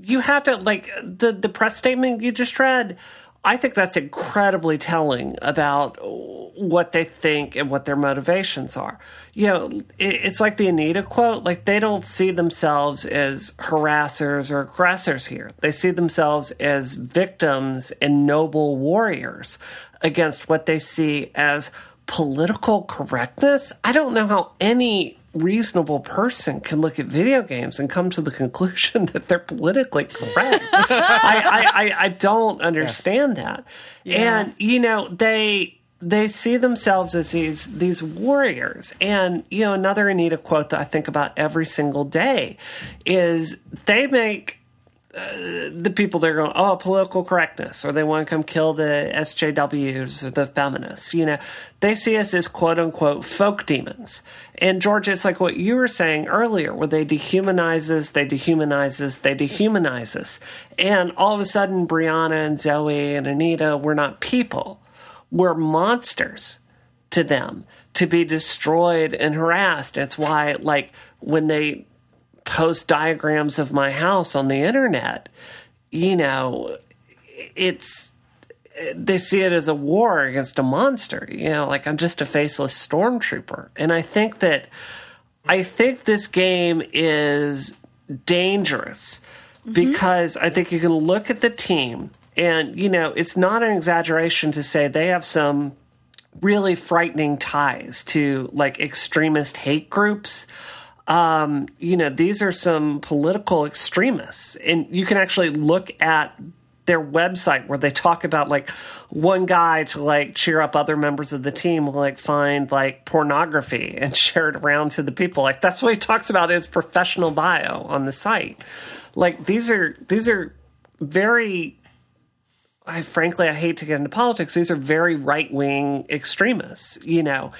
you have to, like, the, the press statement you just read, I think that's incredibly telling about what they think and what their motivations are. You know, it, it's like the Anita quote like, they don't see themselves as harassers or aggressors here. They see themselves as victims and noble warriors against what they see as political correctness. I don't know how any reasonable person can look at video games and come to the conclusion that they're politically correct. I, I, I, I don't understand that. And, you know, they they see themselves as these these warriors. And you know, another Anita quote that I think about every single day is they make the people they're going, oh, political correctness, or they want to come kill the SJWs or the feminists. You know, they see us as quote unquote folk demons. And George, it's like what you were saying earlier, where they dehumanize us, they dehumanize us, they dehumanize us. And all of a sudden, Brianna and Zoe and Anita, we're not people, we're monsters to them to be destroyed and harassed. It's why, like, when they post diagrams of my house on the internet, you know, it's they see it as a war against a monster. You know, like I'm just a faceless stormtrooper, and I think that I think this game is dangerous mm-hmm. because I think you can look at the team, and you know, it's not an exaggeration to say they have some really frightening ties to like extremist hate groups um, you know, these are some political extremists. And you can actually look at their website where they talk about like one guy to like cheer up other members of the team will like find like pornography and share it around to the people. Like that's what he talks about in his professional bio on the site. Like these are these are very I frankly I hate to get into politics. These are very right wing extremists, you know.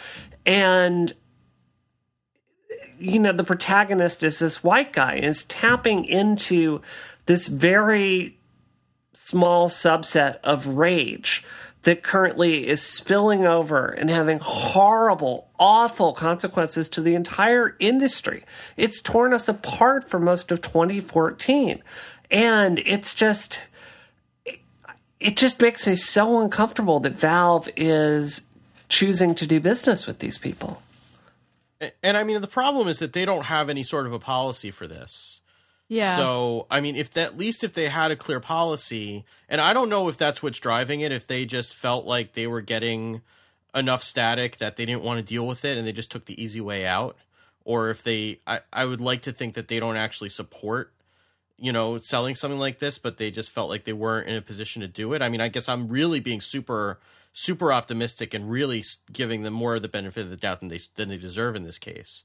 And you know, the protagonist is this white guy and is tapping into this very small subset of rage that currently is spilling over and having horrible, awful consequences to the entire industry. It's torn us apart for most of 2014. And it's just, it just makes me so uncomfortable that Valve is choosing to do business with these people. And I mean, the problem is that they don't have any sort of a policy for this. Yeah. So, I mean, if that, at least if they had a clear policy, and I don't know if that's what's driving it, if they just felt like they were getting enough static that they didn't want to deal with it and they just took the easy way out, or if they, I, I would like to think that they don't actually support, you know, selling something like this, but they just felt like they weren't in a position to do it. I mean, I guess I'm really being super super optimistic and really giving them more of the benefit of the doubt than they than they deserve in this case.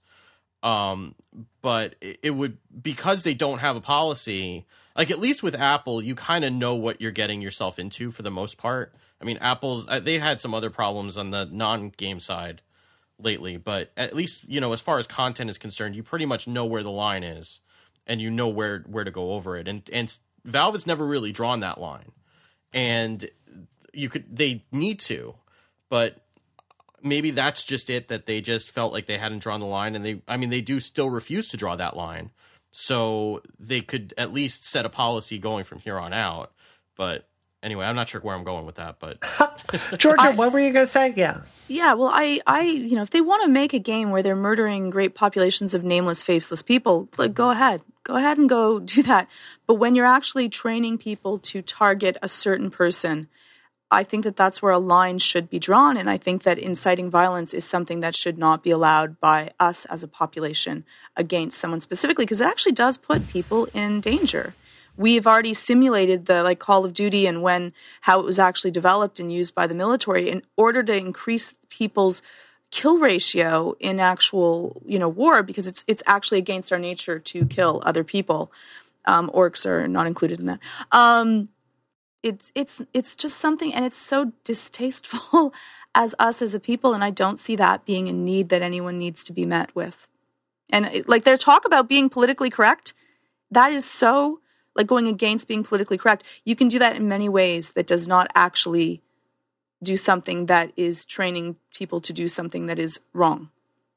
Um, but it, would because they don't have a policy. Like at least with Apple, you kind of know what you're getting yourself into for the most part. I mean, Apple's uh, they had some other problems on the non-game side lately, but at least you know as far as content is concerned, you pretty much know where the line is, and you know where where to go over it. And and Valve has never really drawn that line, and you could they need to, but maybe that's just it that they just felt like they hadn't drawn the line and they I mean they do still refuse to draw that line. So they could at least set a policy going from here on out. But anyway, I'm not sure where I'm going with that, but Georgia, I, what were you going to say? Yeah. Yeah, well, I, I, you know, if they want to make a game where they're murdering great populations of nameless, faithless people, like, go ahead, go ahead and go do that. But when you're actually training people to target a certain person I think that that's where a line should be drawn. And I think that inciting violence is something that should not be allowed by us as a population against someone specifically, because it actually does put people in danger. We've already simulated the like Call of Duty and when how it was actually developed and used by the military in order to increase people's kill ratio in actual you know war because it's it's actually against our nature to kill other people. Um, orcs are not included in that. Um, it's it's it's just something and it's so distasteful as us as a people and i don't see that being a need that anyone needs to be met with and like their talk about being politically correct that is so like going against being politically correct you can do that in many ways that does not actually do something that is training people to do something that is wrong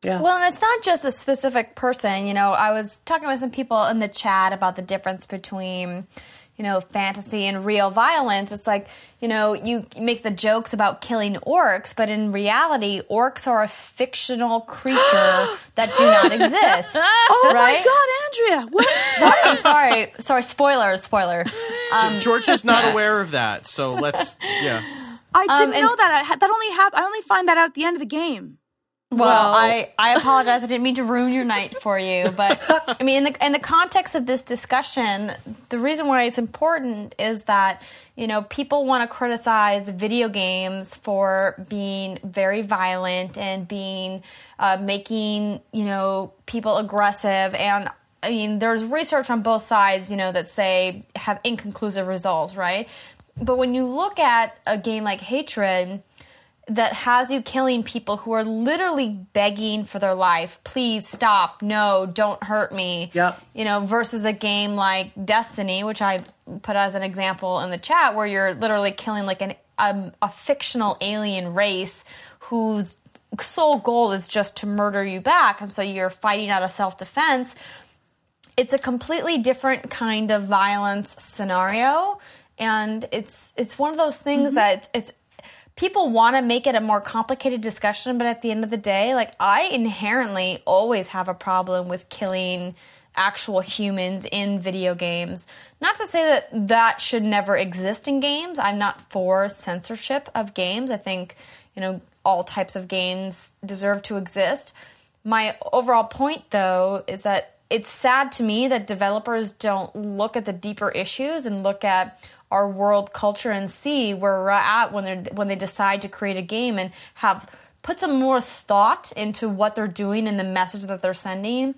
yeah. Well, and it's not just a specific person. You know, I was talking with some people in the chat about the difference between you know, fantasy and real violence. It's like, you know, you make the jokes about killing orcs, but in reality, orcs are a fictional creature that do not exist. oh right? my god, Andrea! What? Sorry, I'm sorry. Sorry, spoiler, spoiler. Um, George is not aware of that, so let's yeah. I didn't um, know that. I, that only happened. I only find that out at the end of the game. Well, I, I apologize. I didn't mean to ruin your night for you, but I mean, in the in the context of this discussion, the reason why it's important is that you know people want to criticize video games for being very violent and being uh, making you know people aggressive and. I mean, there's research on both sides, you know, that say have inconclusive results, right? But when you look at a game like Hatred, that has you killing people who are literally begging for their life. Please stop. No, don't hurt me. Yep. You know, versus a game like Destiny, which I put as an example in the chat, where you're literally killing like an um, a fictional alien race whose sole goal is just to murder you back, and so you're fighting out of self defense. It's a completely different kind of violence scenario, and it's it's one of those things that it's people want to make it a more complicated discussion, but at the end of the day, like I inherently always have a problem with killing actual humans in video games. Not to say that that should never exist in games. I'm not for censorship of games. I think, you know, all types of games deserve to exist. My overall point though is that it's sad to me that developers don't look at the deeper issues and look at our world culture and see where we're at when they when they decide to create a game and have put some more thought into what they're doing and the message that they're sending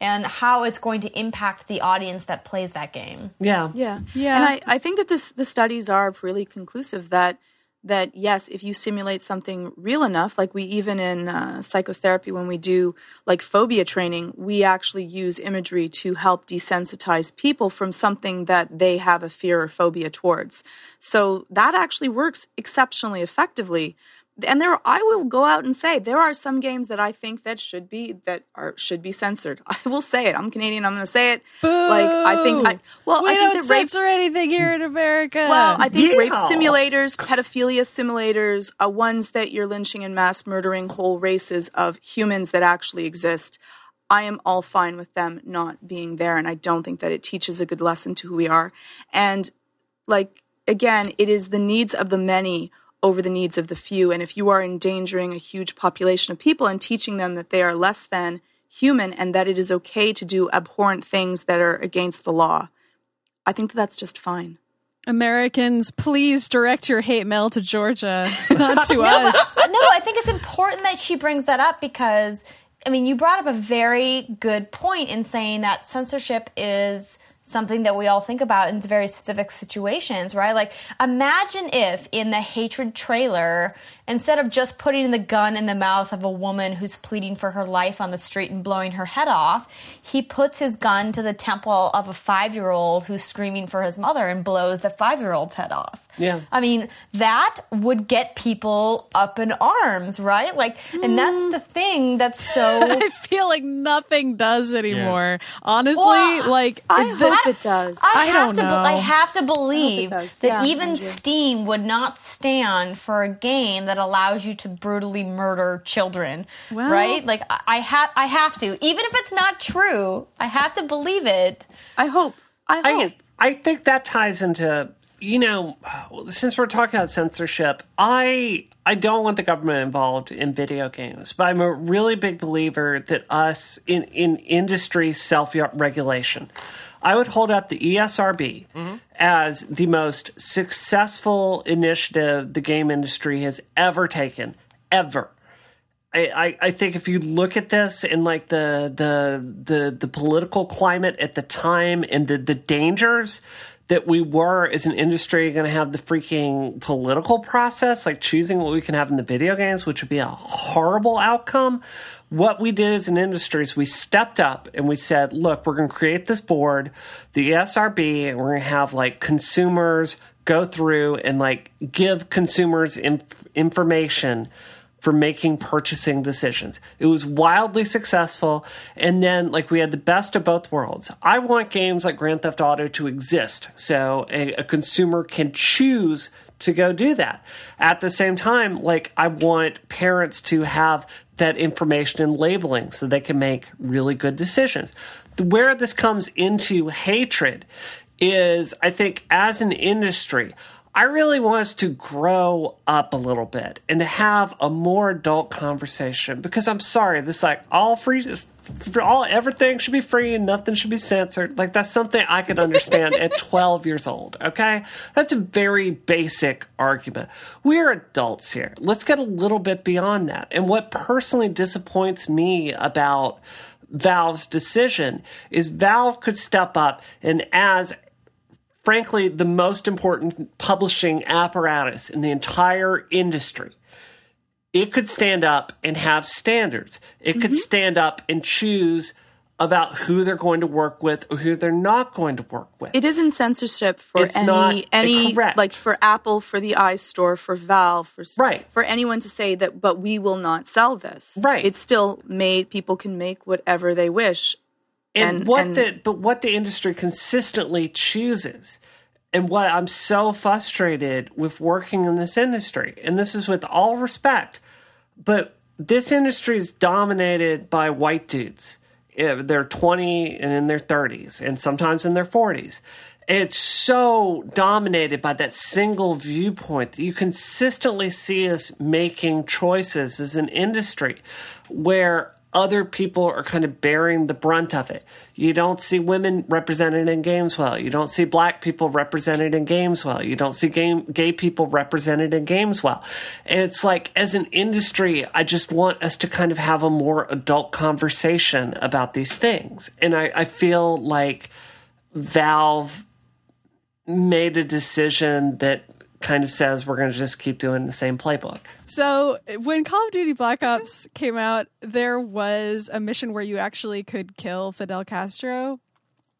and how it's going to impact the audience that plays that game. Yeah. Yeah. Yeah. And I, I think that this the studies are really conclusive that that yes, if you simulate something real enough, like we even in uh, psychotherapy when we do like phobia training, we actually use imagery to help desensitize people from something that they have a fear or phobia towards. So that actually works exceptionally effectively and there I will go out and say there are some games that I think that should be that are should be censored. I will say it. I'm Canadian. I'm going to say it. Like I think I well we I don't think that rape censor anything here in America. well, I think rape simulators, pedophilia simulators, are ones that you're lynching and mass murdering whole races of humans that actually exist. I am all fine with them not being there, and I don't think that it teaches a good lesson to who we are. And like again, it is the needs of the many over the needs of the few. And if you are endangering a huge population of people and teaching them that they are less than human and that it is okay to do abhorrent things that are against the law, I think that that's just fine. Americans, please direct your hate mail to Georgia, not to No, us. but, no, I think it's important that she brings that up because, I mean, you brought up a very good point in saying that censorship is something that we all think about in very specific situations, right? Like, imagine if in the hatred trailer, instead of just putting the gun in the mouth of a woman who's pleading for her life on the street and blowing her head off, he puts his gun to the temple of a five year old who's screaming for his mother and blows the five year old's head off. Yeah. I mean, that would get people up in arms, right? Like, and that's mm. the thing that's so. I feel like nothing does anymore. Honestly, Well, like I the- hope it does. I, I have don't be- know. I have to believe that Yeah, even Steam would not stand for a game that allows you to brutally murder children. Well- right? Like I, I have. I have to. Even if it's not true, I have to believe it. I hope. I hope. I, I think that ties into you know uh, since we're talking about censorship i i don't want the government involved in video games but i'm a really big believer that us in in industry self-regulation i would hold up the esrb as the most successful initiative the game industry has ever taken ever I, I, I think if you look at this and like the the the the political climate at the time and the the dangers that we were as an industry going to have the freaking political process, like choosing what we can have in the video games, which would be a horrible outcome. What we did as an industry is we stepped up and we said, look, we're going to create this board, the ESRB, and we're going to have like consumers go through and like give consumers inf- information for making purchasing decisions. It was wildly successful. And then, like, we had the best of both worlds. I want games like Grand Theft Auto to exist so a, a consumer can choose to go do that. At the same time, like, I want parents to have that information and labeling so they can make really good decisions. Where this comes into hatred is, I think, as an industry, I really want us to grow up a little bit and to have a more adult conversation because I'm sorry, this like all free for all everything should be free and nothing should be censored. Like that's something I could understand at 12 years old, okay? That's a very basic argument. We're adults here. Let's get a little bit beyond that. And what personally disappoints me about Valve's decision is Valve could step up and as frankly the most important publishing apparatus in the entire industry it could stand up and have standards. It could mm-hmm. stand up and choose about who they're going to work with or who they're not going to work with. It isn't censorship for it's any any correct. like for Apple, for the iStore, for Valve, for right. for anyone to say that but we will not sell this. Right. It's still made people can make whatever they wish. And, and what and, the but what the industry consistently chooses and what I'm so frustrated with working in this industry, and this is with all respect, but this industry is dominated by white dudes. They're 20 and in their 30s, and sometimes in their 40s. It's so dominated by that single viewpoint that you consistently see us making choices as an industry where other people are kind of bearing the brunt of it. You don't see women represented in games well. You don't see black people represented in games well. You don't see game, gay people represented in games well. And it's like, as an industry, I just want us to kind of have a more adult conversation about these things. And I, I feel like Valve made a decision that kind of says we're going to just keep doing the same playbook. So, when Call of Duty Black Ops came out, there was a mission where you actually could kill Fidel Castro.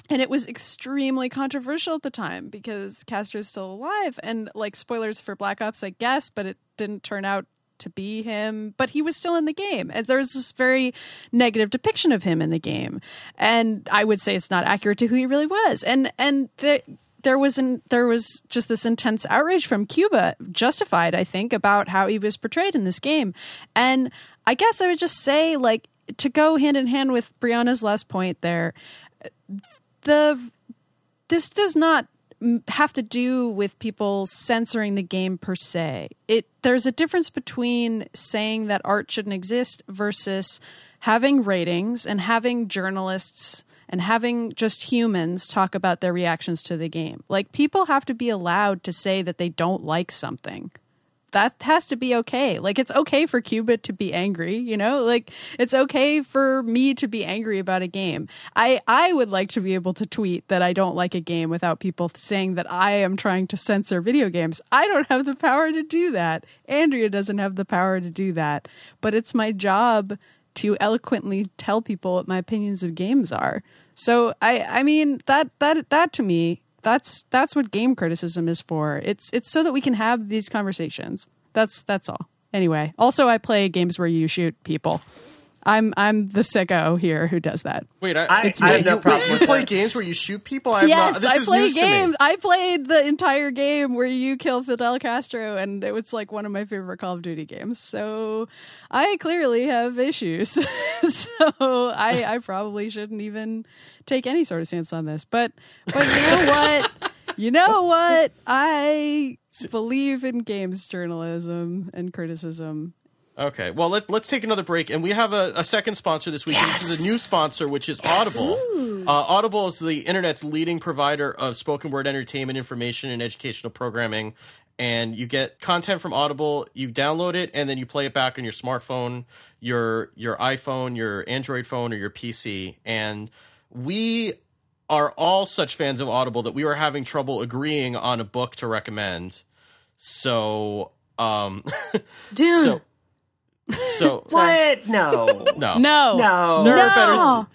And it was extremely controversial at the time because Castro is still alive. And, like, spoilers for Black Ops, I guess, but it didn't turn out to be him, but he was still in the game. And there's this very negative depiction of him in the game. And I would say it's not accurate to who he really was. And and the there was an there was just this intense outrage from Cuba, justified, I think, about how he was portrayed in this game. And I guess I would just say, like, to go hand in hand with Brianna's last point there, the this does not have to do with people censoring the game per se. It there's a difference between saying that art shouldn't exist versus having ratings and having journalists and having just humans talk about their reactions to the game. Like people have to be allowed to say that they don't like something. That has to be okay. Like it's okay for Cuba to be angry, you know? Like it's okay for me to be angry about a game. I I would like to be able to tweet that I don't like a game without people saying that I am trying to censor video games. I don't have the power to do that. Andrea doesn't have the power to do that. But it's my job to eloquently tell people what my opinions of games are. So I I mean that that that to me that's that's what game criticism is for. It's it's so that we can have these conversations. That's that's all. Anyway, also I play games where you shoot people. I'm I'm the sicko here who does that. Wait, I, it's I, I have no problem. You, you play games where you shoot people? I yes, not, I play games. I played the entire game where you kill Fidel Castro, and it was like one of my favorite Call of Duty games. So I clearly have issues. so I I probably shouldn't even take any sort of stance on this. But but you know what? you know what? I believe in games journalism and criticism, Okay, well let, us take another break, and we have a, a second sponsor this week. Yes! This is a new sponsor, which is Audible. Uh, Audible is the internet's leading provider of spoken word entertainment, information, and educational programming. And you get content from Audible. You download it, and then you play it back on your smartphone, your your iPhone, your Android phone, or your PC. And we are all such fans of Audible that we were having trouble agreeing on a book to recommend. So, um, Dune. So, so what? No, no, no, no. There no. are better.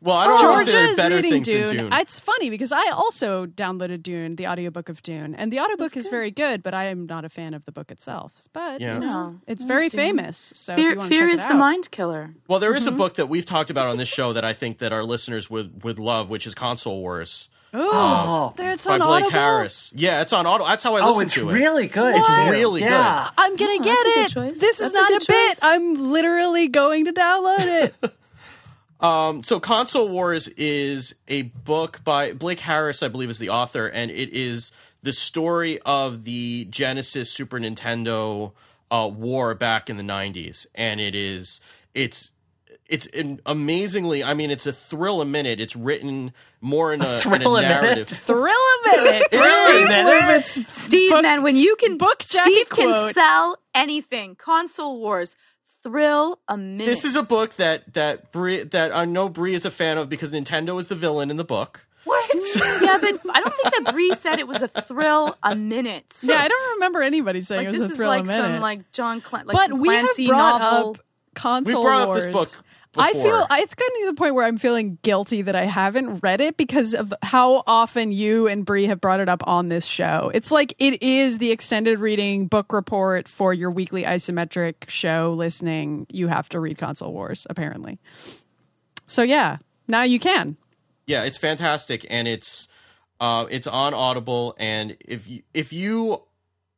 Well, I don't Georgia know is better things Dune. than Dune. It's funny because I also downloaded Dune, the audiobook of Dune, and the audiobook is very good, but I am not a fan of the book itself. But yeah. you know, it's very Dune. famous. So fear, fear is the mind killer. Well, there is mm-hmm. a book that we've talked about on this show that I think that our listeners would would love, which is Console Wars. Ooh, oh, it's by on Blake Audible? Harris. Yeah, it's on Audible. That's how I listen oh, it's to it. It's really good. It's really yeah. good. I'm gonna oh, get it. This that's is not a, a, bit. I'm literally going to download it. um, so Console Wars is a book by Blake Harris, I believe, is the author, and it is the story of the Genesis Super Nintendo uh, war back in the '90s, and it is it's it's an amazingly. I mean, it's a thrill a minute. It's written more in a, a thrill a minute? narrative. Thrill a minute. It's- Steve Lubitz's Steve, book- man, when you can book jacket Steve can sell anything. Console Wars, thrill a minute. This is a book that that Brie, that I know Brie is a fan of because Nintendo is the villain in the book. What? Mm, yeah, but I don't think that Bree said it was a thrill a minute. Yeah, I don't remember anybody saying like it was this a is thrill like a minute. some like John Clan- like but some we have Clancy brought novel. up console We brought up wars. this book I feel it's getting to the point where I'm feeling guilty that I haven't read it because of how often you and Bree have brought it up on this show. It's like it is the extended reading book report for your weekly isometric show listening. You have to read Console Wars, apparently. So yeah, now you can. Yeah, it's fantastic, and it's uh, it's on Audible. And if you, if you,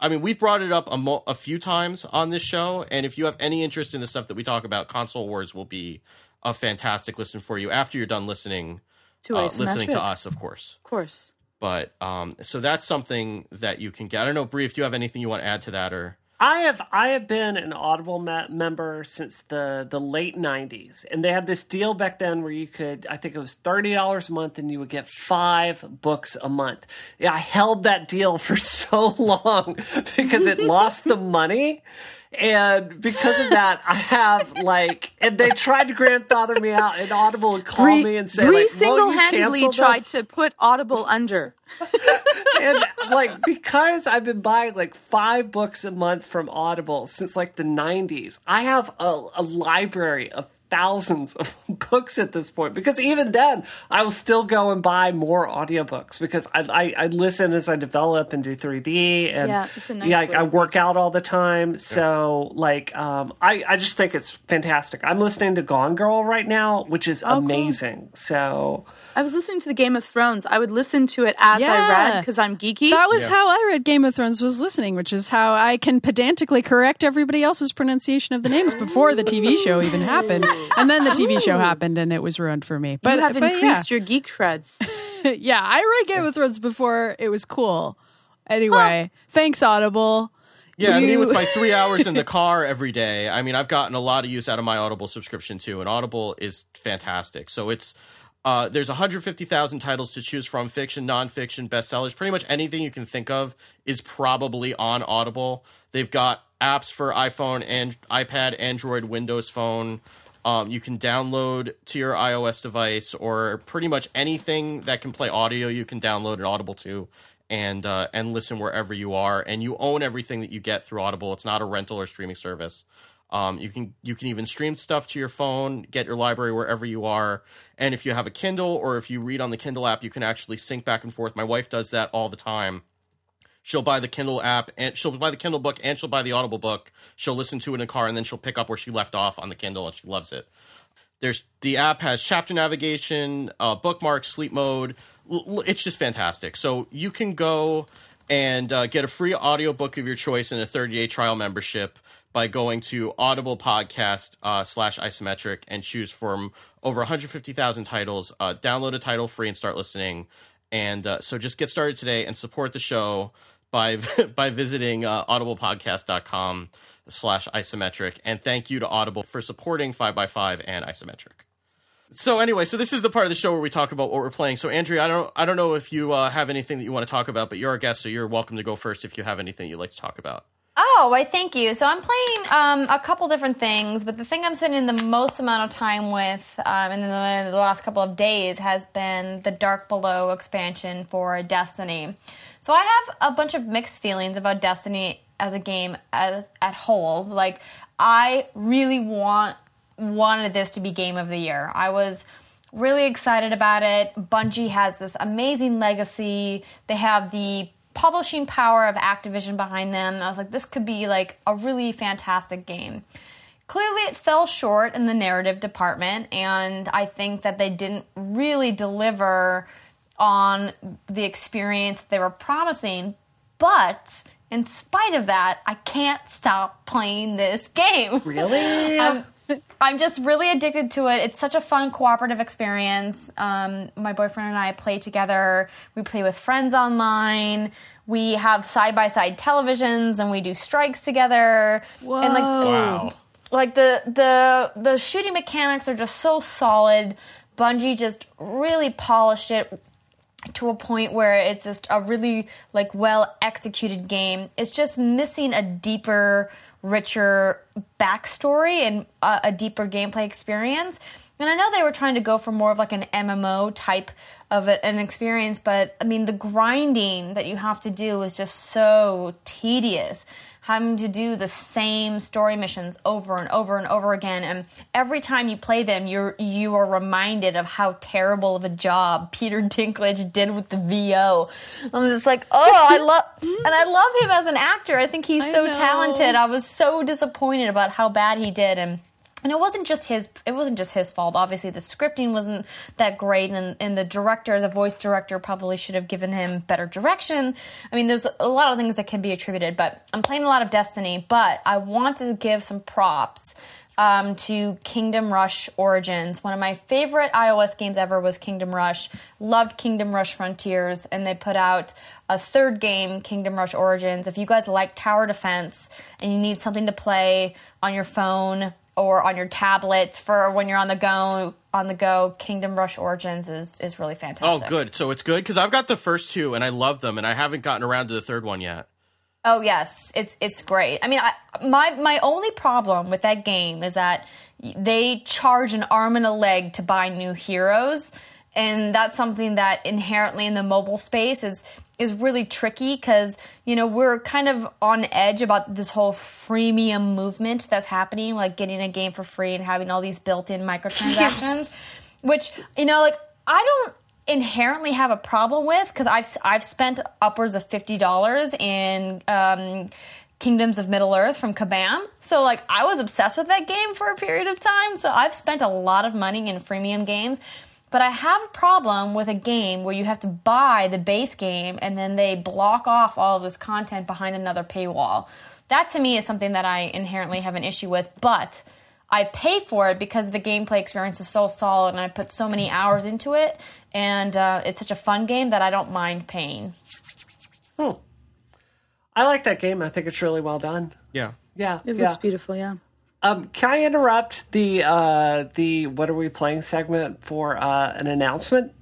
I mean, we've brought it up a, mo- a few times on this show, and if you have any interest in the stuff that we talk about, Console Wars will be a fantastic listen for you after you're done listening To uh, listening to us, of course. Of course. But um, so that's something that you can get. I don't know, Bree, if you have anything you want to add to that, or I have I have been an Audible me- member since the the late '90s, and they had this deal back then where you could I think it was thirty dollars a month, and you would get five books a month. Yeah, I held that deal for so long because it lost the money. And because of that, I have like, and they tried to grandfather me out, and Audible would call me and say, Bree like, single-handedly tried this?" to put Audible under. and like because I've been buying like five books a month from Audible since like the '90s, I have a, a library of thousands of books at this point. Because even then, I will still go and buy more audiobooks because I I, I listen as I develop and do 3D and Yeah, it's a nice yeah, way like, I work out all the time. So like um, I I just think it's fantastic. I'm listening to Gone Girl right now, which is Oh, amazing. So. I was listening to the Game of Thrones. I would listen to it as I read because I'm geeky. That was Yeah. how I read Game of Thrones was listening, which is how I can pedantically correct everybody else's pronunciation of the names before the TV show even happened. And then the TV show happened and it was ruined for me. But, you have but yeah. increased your geek creds. yeah, I read Game of Thrones before it was cool. Anyway, thanks Audible. Yeah, me You- with my three hours in the car every day. I mean, I've gotten a lot of use out of my Audible subscription too, and Audible is fantastic. So it's uh, there's 150,000 titles to choose from: fiction, nonfiction, bestsellers. Pretty much anything you can think of is probably on Audible. They've got apps for iPhone and iPad, Android, Windows Phone. Um, you can download to your iOS device or pretty much anything that can play audio. You can download an Audible to and uh, and listen wherever you are. And you own everything that you get through Audible. It's not a rental or streaming service. Um, you can you can even stream stuff to your phone, get your library wherever you are. And if you have a Kindle or if you read on the Kindle app, you can actually sync back and forth. My wife does that all the time. She'll buy the Kindle app and she'll buy the Kindle book and she'll buy the Audible book. She'll listen to it in a car and then she'll pick up where she left off on the Kindle and she loves it. There's the app has chapter navigation, uh, bookmarks, sleep mode. It's just fantastic. So you can go and uh, get a free audiobook of your choice and a 30 day trial membership by going to Audible Podcast uh, slash isometric and choose from over 150,000 titles. Uh, download a title free and start listening. And uh, so just get started today and support the show by by visiting uh, audiblepodcast.com slash isometric. And thank you to Audible for supporting 5x5 and isometric. So anyway, so this is the part of the show where we talk about what we're playing. So Andrea, I don't I don't know if you uh, have anything that you want to talk about, but you're a guest, so you're welcome to go first if you have anything you'd like to talk about. Oh, why, thank you. So I'm playing um, a couple different things, but the thing I'm spending the most amount of time with um, in the, the last couple of days has been the Dark Below expansion for Destiny. So I have a bunch of mixed feelings about Destiny as a game as at whole. Like I really want wanted this to be game of the year. I was really excited about it. Bungie has this amazing legacy. They have the publishing power of Activision behind them. I was like, this could be like a really fantastic game. Clearly, it fell short in the narrative department, and I think that they didn't really deliver on the experience they were promising. But in spite of that, I can't stop playing this game. Really? Um, I'm just really addicted to it. It's such a fun cooperative experience. Um, my boyfriend and I play together. We play with friends online. We have side by side televisions and we do strikes together. Whoa. And like, Wow. like the the the shooting mechanics are just so solid. Bungie just really polished it to a point where it's just a really like well executed game. It's just missing a deeper, richer backstory and a, a deeper gameplay experience. And I know they were trying to go for more of like an MMO type of an experience, but I mean the grinding that you have to do is just so tedious having to do the same story missions over and over and over again and every time you play them you're you are reminded of how terrible of a job Peter Dinklage did with the VO. I'm just like, "Oh, I love and I love him as an actor. I think he's I so know. talented. I was so disappointed about how bad he did and and it wasn't just his it wasn't just his fault obviously the scripting wasn't that great and, and the director the voice director probably should have given him better direction i mean there's a lot of things that can be attributed but i'm playing a lot of destiny but i want to give some props um, to Kingdom Rush Origins. One of my favorite iOS games ever was Kingdom Rush. Loved Kingdom Rush Frontiers, and they put out a third game, Kingdom Rush Origins. If you guys like tower defense and you need something to play on your phone or on your tablet for when you're on the go, on the go, Kingdom Rush Origins is is really fantastic Oh, fantastic. good. So it's good because I've got the first two and I love them, and I haven't gotten around to the third one yet. Oh yes, it's it's great. I mean, I, my my only problem with that game is that they charge an arm and a leg to buy new heroes, and that's something that inherently in the mobile space is is really tricky because you know we're kind of on edge about this whole freemium movement that's happening, like getting a game for free and having all these built-in microtransactions, which you know, like I don't inherently have a problem with because I've I've spent upwards of fifty dollars in um, Kingdoms of Middle Earth from Kabam. So like I was obsessed with that game for a period of time. So I've spent a lot of money in freemium games. But I have a problem with a game where you have to buy the base game and then they block off all of this content behind another paywall. That to me is something that I inherently have an issue with. But I pay for it because the gameplay experience is so solid and I put so many hours into it, and uh, it's such a fun game that I don't mind paying. I like that game. I think it's really well done. Yeah. Yeah, It yeah. looks beautiful, yeah. Um, can I interrupt the uh, the what are we playing segment for uh, an announcement?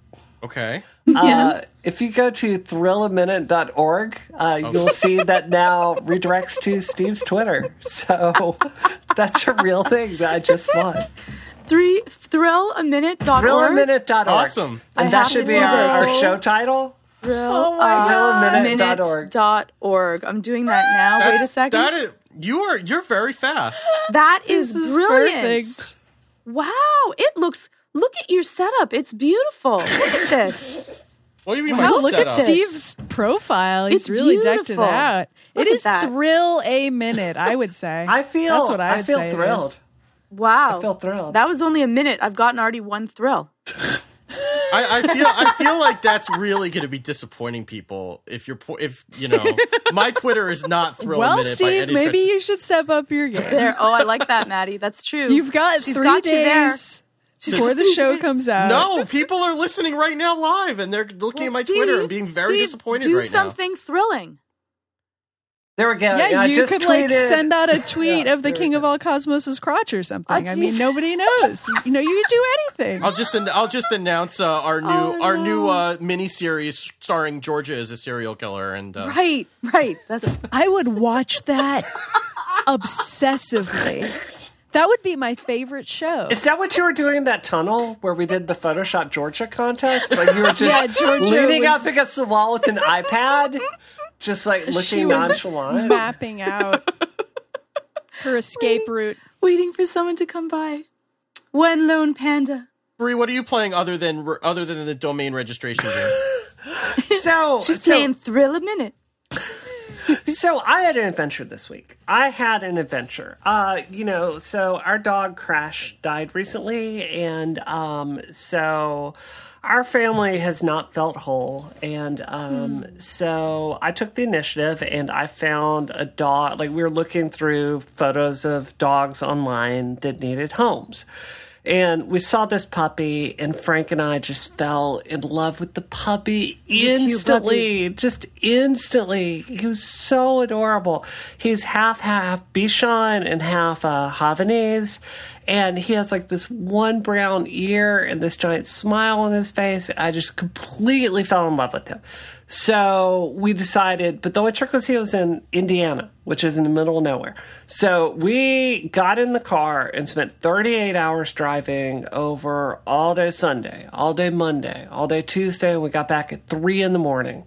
Okay. Uh, if you go to thrillaminute.org, uh, you'll see that now redirects to Steve's Twitter. So that's a real thing that I just bought. Three thrill a minute dot org. Thrillaminute.org. Awesome. And I that should be do our, this. our show title. Thrill Thrillaminute.org. dot org. I'm doing that now. Wait a second. That is you are you're very fast. that is, This is brilliant. perfect. Wow, it looks. Look at your setup. It's beautiful. Look at this. What do you mean Wow, my look at setup? this. Steve's profile. He's It's really decked it beautiful. out. Look it at is that. thrill a minute, I would say. I feel That's what I I, feel thrilled. Wow, I feel thrilled. That was only a minute. I've gotten already one thrill. I, I feel I feel like that's really going to be disappointing people if you're po- if you know my Twitter is not thrill Well, minute by Steve, any maybe stretch. you should step up your game. There. Oh, I like that, Maddie. That's true. You've got She's three got you there. days before the show comes out. No, people are listening right now live and they're looking at my Steve, Twitter and being very Steve, disappointed do right now. something thrilling. There we go. Yeah, I you just could tweeted. like send out a tweet Yeah, of the there we King of all cosmos' crotch or something. Oh, I mean, nobody knows. you know, you could do anything. I'll just an- I'll just announce uh, our new Oh, our no. new uh, mini series starring Georgia as a serial killer and uh, Right, right. That's I would watch that obsessively. That would be my favorite show. Is that what you were doing in that tunnel where we did the Photoshop Georgia contest? But you were just Yeah, Georgia leaning was- up against the wall with an iPad, just like she looking was nonchalant. mapping out her escape route. waiting for someone to come by. One lone panda. Bree, what are you playing other than other than the domain registration game? So, She's so, playing Thrill a Minute. so I had an adventure this week. I had an adventure. Uh, you know, so our dog Crash died recently, and um, so our family has not felt whole, and um, so I took the initiative and I found a dog. Like we were looking through photos of dogs online that needed homes. And we saw this puppy, and Frank and I just fell in love with the puppy instantly. Just instantly. He was so adorable. He's half half Bichon and half uh, Havanese. And he has like this one brown ear and this giant smile on his face. I just completely fell in love with him. So we decided, but the only trick was he was in Indiana, which is in the middle of nowhere. So we got in the car and spent 38 hours driving over all day Sunday, all day Monday, all day Tuesday, and we got back at three in the morning.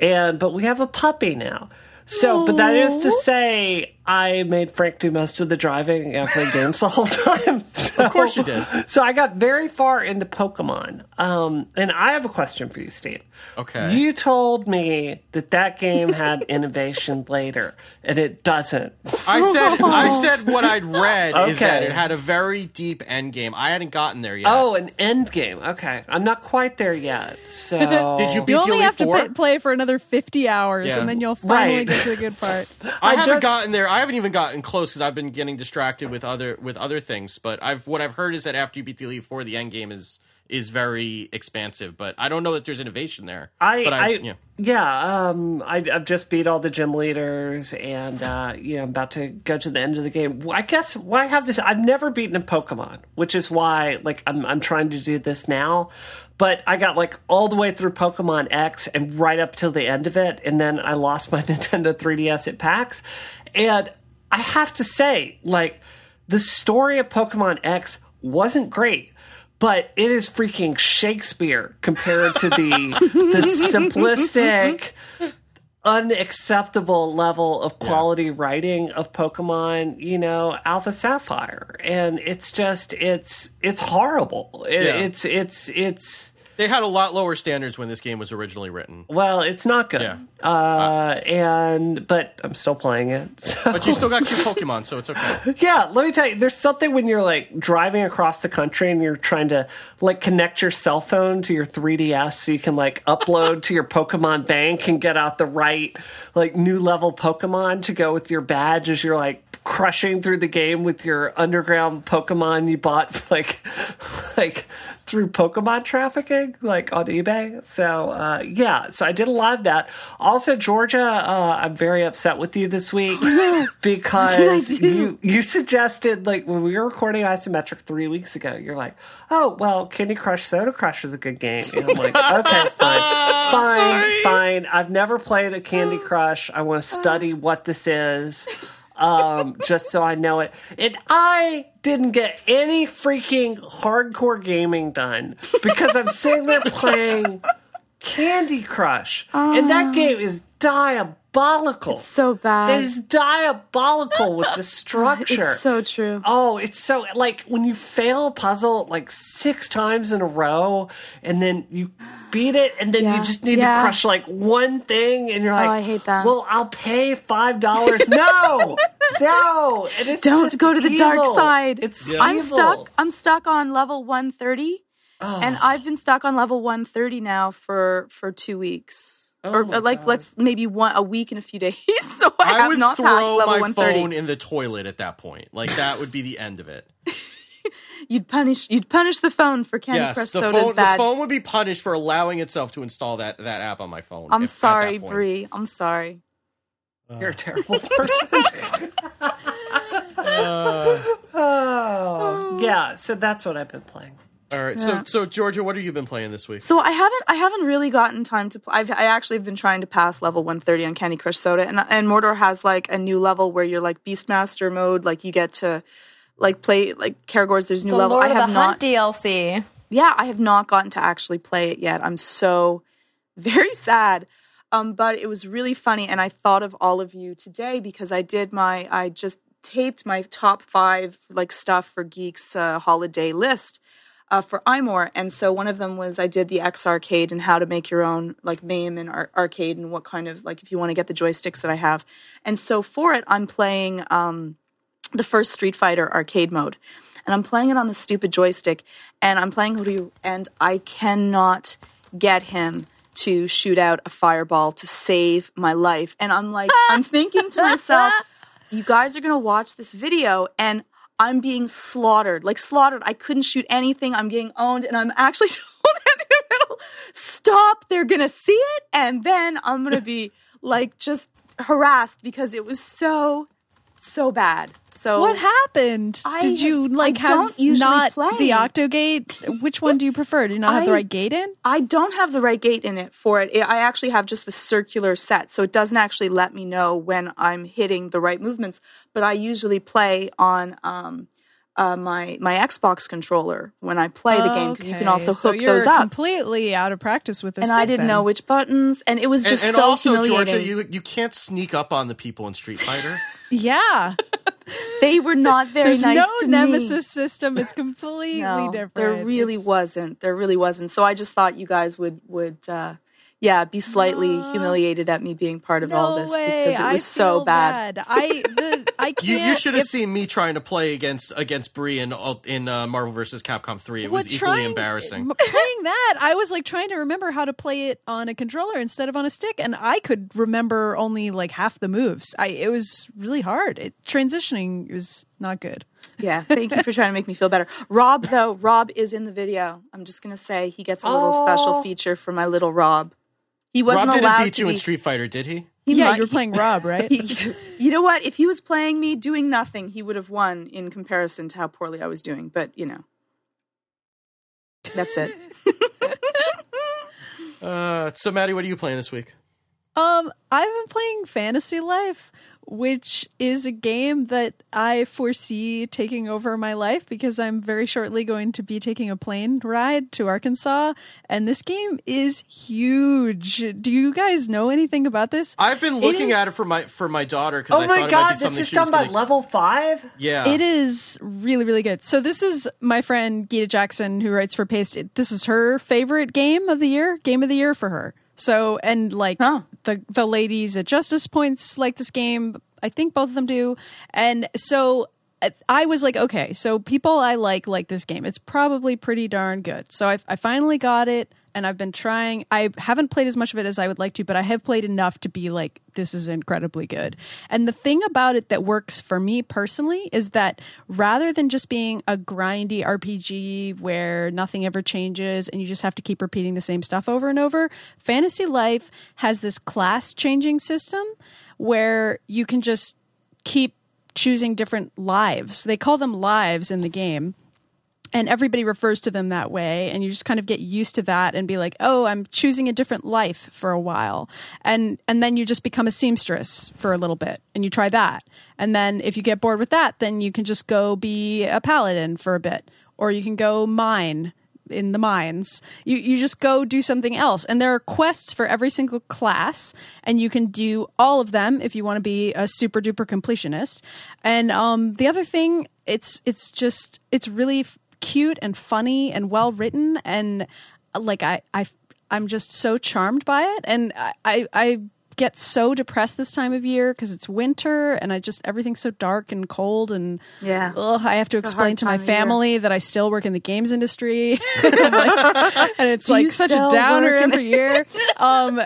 And but we have a puppy now. So, but that is to say, I made Frank do most of the driving and play games the whole time. So, Of course you did. So I got very far into Pokemon. Um, and I have a question for you, Steve. Okay. You told me that that game had innovation later, and it doesn't. I said I said what I'd read is that it had a very deep end game. I hadn't gotten there yet. Oh, an end game. Okay, I'm not quite there yet. So Did you beat You only Elite have to Four? pa- play for another 50 hours Yeah. and then you'll finally Right. get to the good part. I, I haven't just- gotten there. I haven't even gotten close because I've been getting distracted with other with other things. But I've what I've heard is that after you beat the Elite Four, the end game is is very expansive. But I don't know that there's innovation there. I, but I, yeah. yeah, um, I, I've just beat all the gym leaders, and uh, you know, I'm about to go to the end of the game. I guess why I have this? I've never beaten a Pokemon, which is why, like, I'm I'm trying to do this now. But I got like all the way through Pokemon X and right up till the end of it, and then I lost my Nintendo 3DS at PAX, and I have to say, like, the story of Pokemon X wasn't great but it is freaking Shakespeare compared to the the simplistic unacceptable level of quality writing of Pokemon, you know, Alpha Sapphire. And it's just it's it's horrible. It, Yeah. It's it's it's They had a lot lower standards when this game was originally written. well, it's not good. Yeah. Uh, and but I'm still playing it. So. But you still got cute Pokemon, so it's okay. Yeah, let me tell you, there's something when you're like driving across the country and you're trying to like connect your cell phone to your 3DS so you can like upload to your Pokemon bank and get out the right like new level Pokemon to go with your badge as you're like crushing through the game with your underground Pokemon you bought like like through Pokemon trafficking, like on eBay. So uh, yeah, so I did a lot of that. Also, Georgia, uh, I'm very upset with you this week because you you suggested like when we were recording isometric three weeks ago, you're like, oh well, Candy Crush Soda Crush is a good game. And I'm like, okay, fine, fine, fine. I've never played a Candy Crush. I want to study what this is um, just so I know it. And I didn't get any freaking hardcore gaming done because I'm sitting there playing Candy Crush, and that game is diabolical. So bad. It is diabolical with the structure. It's so true. Oh, it's so like when you fail a puzzle like six times in a row, and then you beat it, and then Yeah. you just need Yeah. to crush like one thing, and you're oh, like, I hate that. Well, I'll pay five dollars. no, no, and it's Don't just go to the dark side. It's I'm evil. stuck. I'm stuck on level 130, and I've been stuck on level 130 now for for two weeks. Or Oh my uh, like God. let's maybe one a week and a few days. so I, I have would not passed throw level my 130. phone in the toilet at that point. Like that would be the end of it. You'd punish you'd punish the phone for Candy yes, Crush the Soda's phone, the phone would be punished for allowing itself to install that that app on my phone. I'm if- sorry, point. Bree. I'm sorry. You're a terrible person. oh, yeah. So that's what I've been playing. All right, so so Georgia, what have you been playing this week? So I haven't I haven't really gotten time to play. I've I actually have been trying to pass level 130 on Candy Crush Soda, and and Mordor has like a new level where you're like Beastmaster mode, like you get to like play like Caragor's. There's a new The level. Lord I of have the not. Hunt DLC. yeah, I have not gotten to actually play it yet. I'm so very sad. Um, but it was really funny, and I thought of all of you today because I did my I just taped my top five like stuff for geeks uh, holiday list uh, for iMore, and so one of them was I did the X arcade and how to make your own like MAME and ar- arcade and what kind of like if you want to get the joysticks that I have, and so for it I'm playing um, the first Street Fighter arcade mode, and I'm playing it on the stupid joystick, and I'm playing Ryu, and I cannot get him to shoot out a fireball to save my life, and I'm like, I'm thinking to myself, you guys are gonna watch this video, and I'm being slaughtered, like slaughtered. I couldn't shoot anything. I'm getting owned, and I'm actually told in the middle, stop. They're gonna see it, and then I'm gonna be like just harassed because it was so so bad. So What happened? I- Did you like I have not play. the Octogate? Which one do you prefer? Do you not have the right gate in? I don't have the right gate in it for it. I actually have just the circular set, so it doesn't actually let me know when I'm hitting the right movements. But I usually play on um, uh, my my Xbox controller when I play the game because you can also Okay, so hook you're those up. Completely out of practice with this. and I didn't know which buttons, and it was just and so also, humiliating. Georgia, you you can't sneak up on the people in Street Fighter. Yeah, they were not very there's nice no to nemesis system. It's completely. No, different. there really It's- wasn't. There really wasn't. So I just thought you guys would would. Uh, yeah, be slightly humiliated at me being part of No all this way. because it I was so feel bad. I the, I can't. You you should have if- seen me trying to play against against Bree in in uh, Marvel vs. Capcom three. It was equally trying- embarrassing. Playing that, I was like trying to remember how to play it on a controller instead of on a stick, and I could remember only like half the moves. I it was really hard. It, transitioning is not good. Yeah, thank you for trying to make me feel better. Rob, though, Rob is in the video. I'm just gonna say he gets a little special feature for my little Rob. He wasn't Rob didn't allowed beat to you be. in Street Fighter, did he? he yeah, might- you were playing Rob, right? he- you know what? If he was playing me doing nothing, he would have won in comparison to how poorly I was doing. But you know, that's it. Uh, so, Maddie, what are you playing this week? Um, I've been playing Fantasy Life, which is a game that I foresee taking over my life because I'm very shortly going to be taking a plane ride to Arkansas, and this game is huge. Do you guys know anything about this? I've been looking is- at it for my for my daughter because Oh I my thought it might god, be this is she done by gonna- level five? Yeah, It is really, really good. So this is my friend Gita Jackson who writes for Paste. This is her favorite game of the year, game of the year for her. So and like Huh. The the ladies at Justice Points like this game. I think both of them do. And so uh, I was like, okay, so people I like like this game. It's probably pretty darn good. So I, I finally got it, and I've been trying. I haven't played as much of it as I would like to, but I have played enough to be like, this is incredibly good. And the thing about it that works for me personally is that rather than just being a grindy RPG where nothing ever changes and you just have to keep repeating the same stuff over and over, Fantasy Life has this class changing system where you can just keep choosing different lives. They call them lives in the game. And everybody refers to them that way, and you just kind of get used to that and be like, "Oh, I'm choosing a different life for a while," and and then you just become a seamstress for a little bit, and you try that, and then if you get bored with that, then you can just go be a paladin for a bit, or you can go mine in the mines. You you just go do something else. And there are quests for every single class and you can do all of them if you want to be a super duper completionist. And um the other thing it's it's just it's really cute and funny and well written and like I I I'm just so charmed by it and I I, I get so depressed this time of year because it's winter and I just everything's so dark and cold and Yeah. ugh, I have to a explain to my time of year. family that I still work in the games industry and, like- and it's Do like such a downer in every year um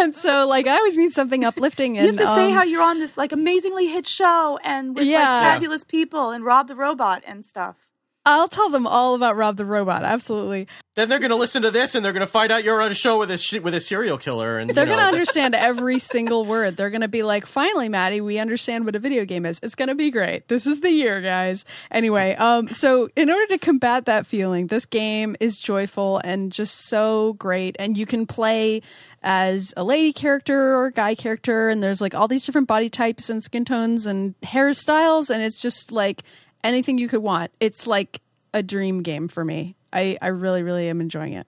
and so like I always need something uplifting and You have to say um, how you're on this like amazingly hit show and with Yeah. like fabulous people and Rob the robot and stuff. I'll tell them all about Rob the Robot absolutely Then they're going to listen to this and they're going to find out you're on a show with a sh- with a serial killer, and They're going to understand every single word. They're going to be like, finally, Maddie, we understand what a video game is. It's going to be great. This is the year, guys. Anyway, um, so in order to combat that feeling, this game is joyful and just so great. And you can play as a lady character or a guy character. And there's like all these different body types and skin tones and hairstyles. And it's just like anything you could want. It's like a dream game for me. I, I really, really am enjoying it.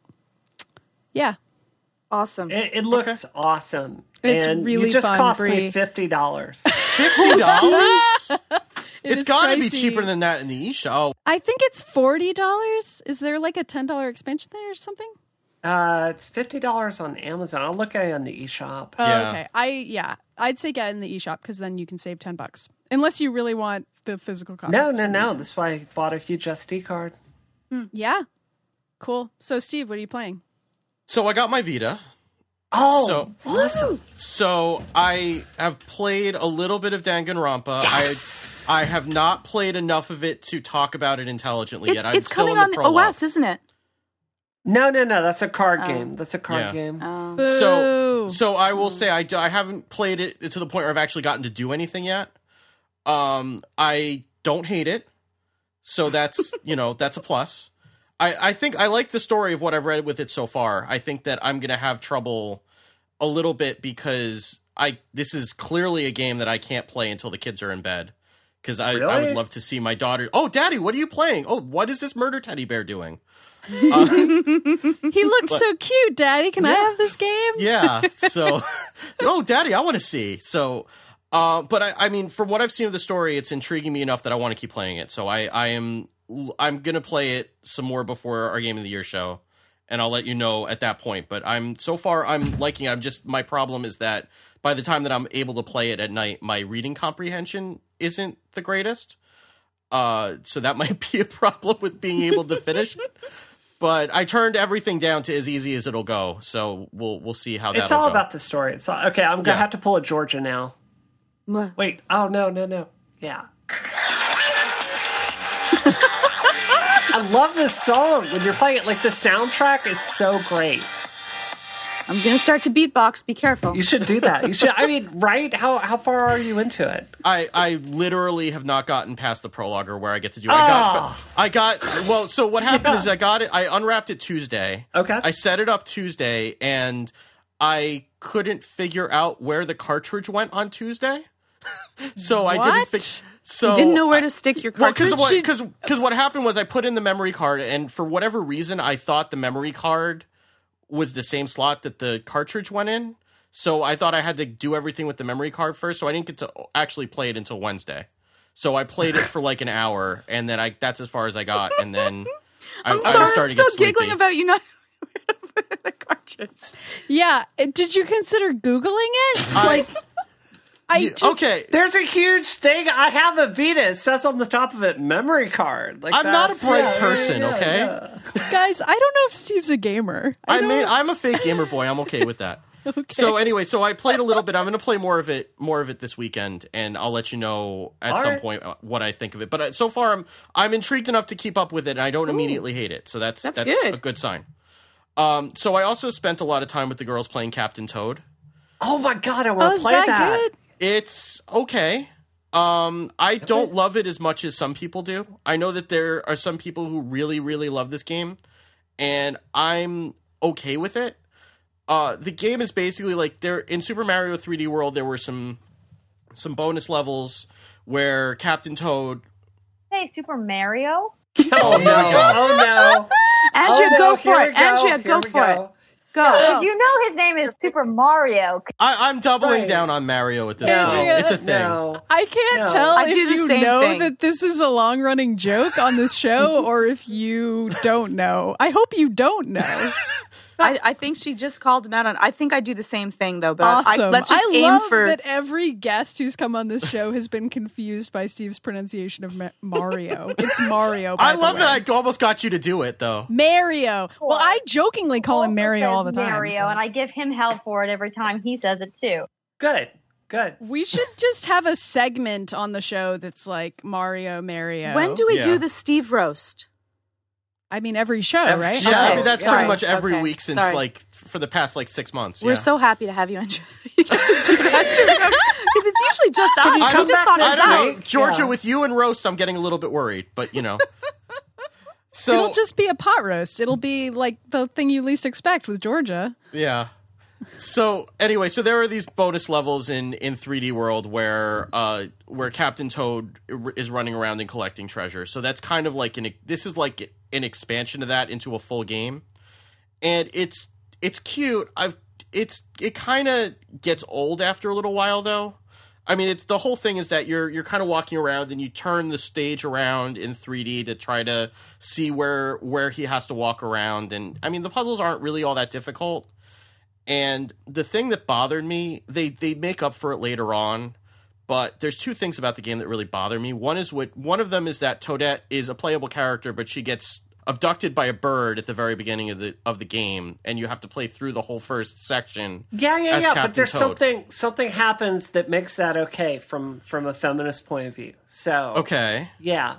Yeah. Awesome. It, it looks awesome. It's and really you just fun, cost Bree. me fifty dollars. fifty dollars. it has got to be cheaper than that in the eShop. I think it's forty dollars. Is there like a ten dollar expansion there or something? uh, it's fifty dollars on Amazon. I'll look at it on the eShop. Oh, Yeah. okay. I yeah. I'd say get in the eShop because then you can save ten bucks. Unless you really want the physical copy. No, no, no. reason. That's why I bought a huge SD card. Mm, yeah. Cool. So, Steve, what are you playing? So I got my Vita. Oh, So- awesome! So I have played a little bit of Danganronpa. Yes! I I have not played enough of it to talk about it intelligently It's, yet. I'm it's still coming in the on the. OS, isn't it? No, no, no. That's a card Oh. game. That's a card Yeah. game. So Boo. so I will say I, I haven't played it to the point where I've actually gotten to do anything yet. Um, I don't hate it, so that's you know that's a plus. I I think I like the story of what I've read with it so far. I think that I'm gonna have trouble a little bit because I this is clearly a game that I can't play until the kids are in bed. Because I, I would love to see my daughter. Oh, daddy, what are you playing? Oh, what is this murder teddy bear doing? He looks so cute, Daddy. Can I have this game? Yeah. So, oh, daddy, I want to see. So, uh, but I, I mean, from what I've seen of the story, it's intriguing me enough that I want to keep playing it. So I, I am, I'm gonna play it some more before our game of the year show, and I'll let you know at that point. But I'm so far, I'm liking it. I'm just my problem is that by the time that I'm able to play it at night, my reading comprehension isn't the greatest. Uh, so that might be a problem with being able to finish it. But I turned everything down to as easy as it'll go. So we'll we'll see how It's that'll all go. about the story. It's all, okay. I'm gonna Yeah. have to pull a Georgia now. What? Wait. Oh no, no, no. Yeah. I love this song. When you're playing it, like the soundtrack is so great. I'm gonna start to beatbox. Be careful. You should do that. You should. I mean, right? How how far are you into it? I, I literally have not gotten past the prologue or where I get to do. I Oh. got ah. I got well. So what happened is I got it. I unwrapped it Tuesday. Okay. I set it up Tuesday, and I couldn't figure out where the cartridge went on Tuesday. so I didn't. What? Fi- so You didn't know where to stick your Well, cartridge. because what, cause, 'cause what happened was I put in the memory card, and for whatever reason, I thought the memory card was the same slot that the cartridge went in. So I thought I had to do everything with the memory card first. So I didn't get to actually play it until Wednesday. So I played it for like an hour, and then I that's as far as I got, and then I, I'm I sorry, was starting I'm to still get giggling sleepy. about you not the cartridge. Yeah. Did you consider Googling it? like, I just, okay, There's a huge thing. I have a Vita. It says on the top of it, memory card. Like I'm not a bright yeah, yeah, person, yeah, okay? yeah. guys, I don't know if Steve's a gamer. I, I mean, I'm a fake gamer boy. I'm okay with that. So anyway, so I played a little bit. I'm going to play more of it, more of it this weekend, and I'll let you know at All some right. point uh, what I think of it. But uh, so far, I'm I'm intrigued enough to keep up with it, and I don't immediately hate it. So that's That's that's, good. a good sign. Um, so I also spent a lot of time with the girls playing Captain Toad. Oh my god, I Oh, want to is play that, that. Good? It's okay. Um, I don't love it as much as some people do. I know that there are some people who really, really love this game, and I'm okay with it. Uh, the game is basically like there in Super Mario 3D World. There were some some bonus levels where Captain Toad. Hey, Super Mario? Oh no! Oh no! Andrea, oh, no. go for Here it. we go. Andrea, Here go we for it. Go. Go. You know his name is Super Mario. I, I'm doubling Right. down on Mario at this No, point. It's a thing. No. I can't No. tell I if do the you same know thing. that this is a long running joke on this show or if you don't know. I hope you don't know. I, I think she just called him out on. I think I do the same thing though. But Awesome. I, let's just I aim love for. that every guest who's come on this show has been confused by Steve's pronunciation of Ma- Mario. It's Mario. by I the love way. that I almost got you to do it though. Mario. Well, I jokingly call him Mario all the time. Mario, so. and I give him hell for it every time he says it too. Good. Good. We should just have a segment on the show that's like Mario, Mario. when do we Yeah. do the Steve roast? I mean every show, Every right? show. Yeah, I mean that's sorry. pretty much every Okay, week since sorry. like for the past like six months. We're yeah. so happy to have you, Andrea. you get to do that because it's usually just us. you We come just back thought it I was next don't know. Georgia. Yeah. With you and roast, I'm getting a little bit worried, but you know. so It'll just be a pot roast. It'll be like the thing you least expect with Georgia. yeah. So anyway, so there are these bonus levels in in 3D World where uh where Captain Toad is running around and collecting treasure. So that's kind of like an this is like an expansion of that into a full game, and it's it's cute. I've it's it kind of gets old after a little while though. I mean, it's the whole thing is that you're you're kind of walking around and you turn the stage around in 3D to try to see where where he has to walk around and I mean, the puzzles aren't really all that difficult. And the thing that bothered me, they they make up for it later on, but there's two things about the game that really bother me. One is what one of them is that Toadette is a playable character, but she gets abducted by a bird at the very beginning of the of the game, and you have to play through the whole first section. Yeah, yeah, yeah. Captain But there's Toad. something something happens that makes that okay from from a feminist point of view. So Okay, yeah,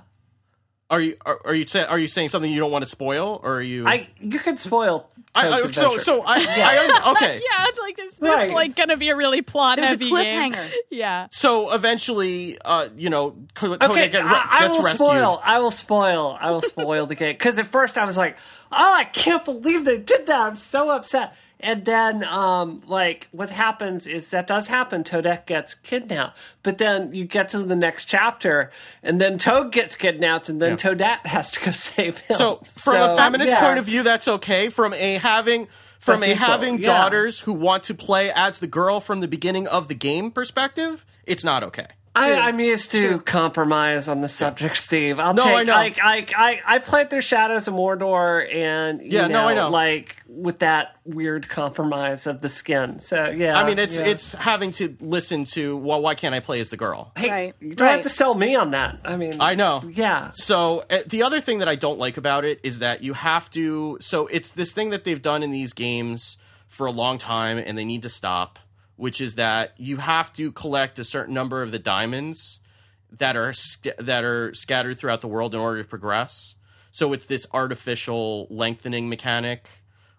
are you are, are you say, are you saying something you don't want to spoil, or are you? I you could spoil. I, I- Toad's so adventure. so I, I okay. Yeah, like is this Right. like gonna be a really plot There's a heavy game? cliffhanger. Yeah. So eventually, uh, you know, Ko- Okay, get, I, I gets will rescued. spoil. I will spoil. I will spoil the game because at first I was like, "Oh, I can't believe they did that! I'm so upset." And then, um, like, what happens is that does happen. Toadette gets kidnapped, but then you get to the next chapter, and then Toad gets kidnapped, and then Yeah. Toadette has to go save him. So, from So, a feminist yeah. point of view, that's okay. From a having from That's a equal, having yeah. daughters who want to play as the girl from the beginning of the game perspective, it's not okay. I, I'm used to compromise on the subject, Steve. I'll No, take. I know. Like, I, I, I played through Shadows of Mordor, and you Yeah, know, no, I know. like with that weird compromise of the skin. So yeah, I mean, it's yeah. it's having to listen to well, why can't I play as the girl? Hey, Right, you don't have to sell me on that. I mean, I know. Yeah, So uh, the other thing that I don't like about it is that you have to. So it's this thing that they've done in these games for a long time, and they need to stop. Which is that you have to collect a certain number of the diamonds that are sc- that are scattered throughout the world in order to progress. So it's this artificial lengthening mechanic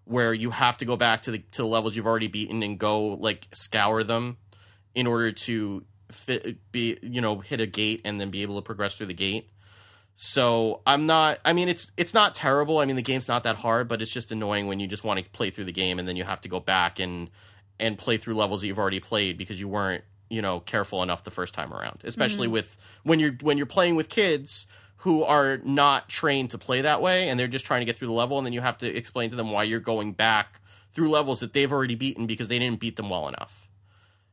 where you have to go back to the to the levels you've already beaten and go like scour them in order to fit, be you know hit a gate and then be able to progress through the gate. So I'm not. I mean, it's it's not terrible. I mean, the game's not that hard, but it's just annoying when you just want to play through the game and then you have to go back and and play through levels that you've already played because you weren't you know careful enough the first time around. Especially mm-hmm. with when you're when you're playing with kids who are not trained to play that way and they're just trying to get through the level and then you have to explain to them why you're going back through levels that they've already beaten because they didn't beat them well enough.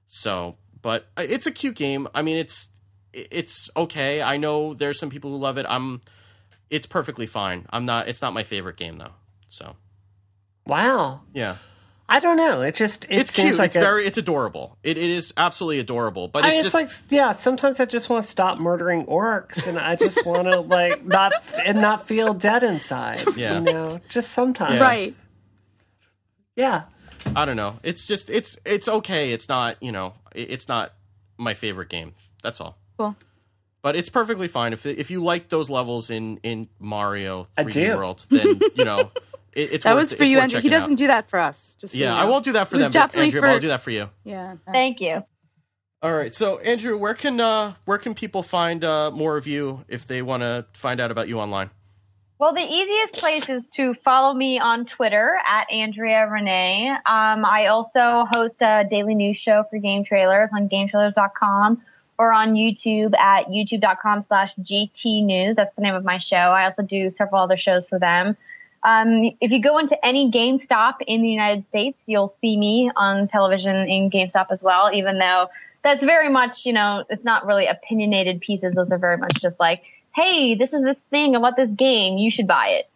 So, but it's a cute game. I mean, it's it's okay. I know there's some people who love it. I'm it's perfectly fine. I'm not it's not my favorite game though. So, wow. yeah. I don't know. It just it It's seems cute. like it's a- very it's adorable. It it is absolutely adorable. But I- it's, it's, just like yeah. Sometimes I just want to stop murdering orcs, and I just want to like not and not feel dead inside. Yeah. you know, just sometimes. Yeah. Right. Yeah. I don't know. It's just it's it's okay. It's not, you know, it's not my favorite game. That's all. Cool. But it's perfectly fine if if you like those levels in in Mario 3D do. World, then, you know, it, it's That worth, was for you, Andrew. He doesn't do that for us. Just so Yeah, you I won't do that for It was them, but definitely Andrea, but I'll for- do that for you. Yeah. Thank you. All right. So, Andrew, where can uh, where can people find uh, more of you if they want to find out about you online? Well, the easiest place is to follow me on Twitter at Andrea Rene. Um, I also host a daily news show for Game Trailers on GameTrailers.com or on YouTube at YouTube.com slash GT News. That's the name of my show. I also do several other shows for them. Um, if you go into any GameStop in the United States, you'll see me on television in GameStop as well, even though that's very much, you know, it's not really opinionated pieces. Those are very much just like, hey, this is this thing about this game. You should buy it.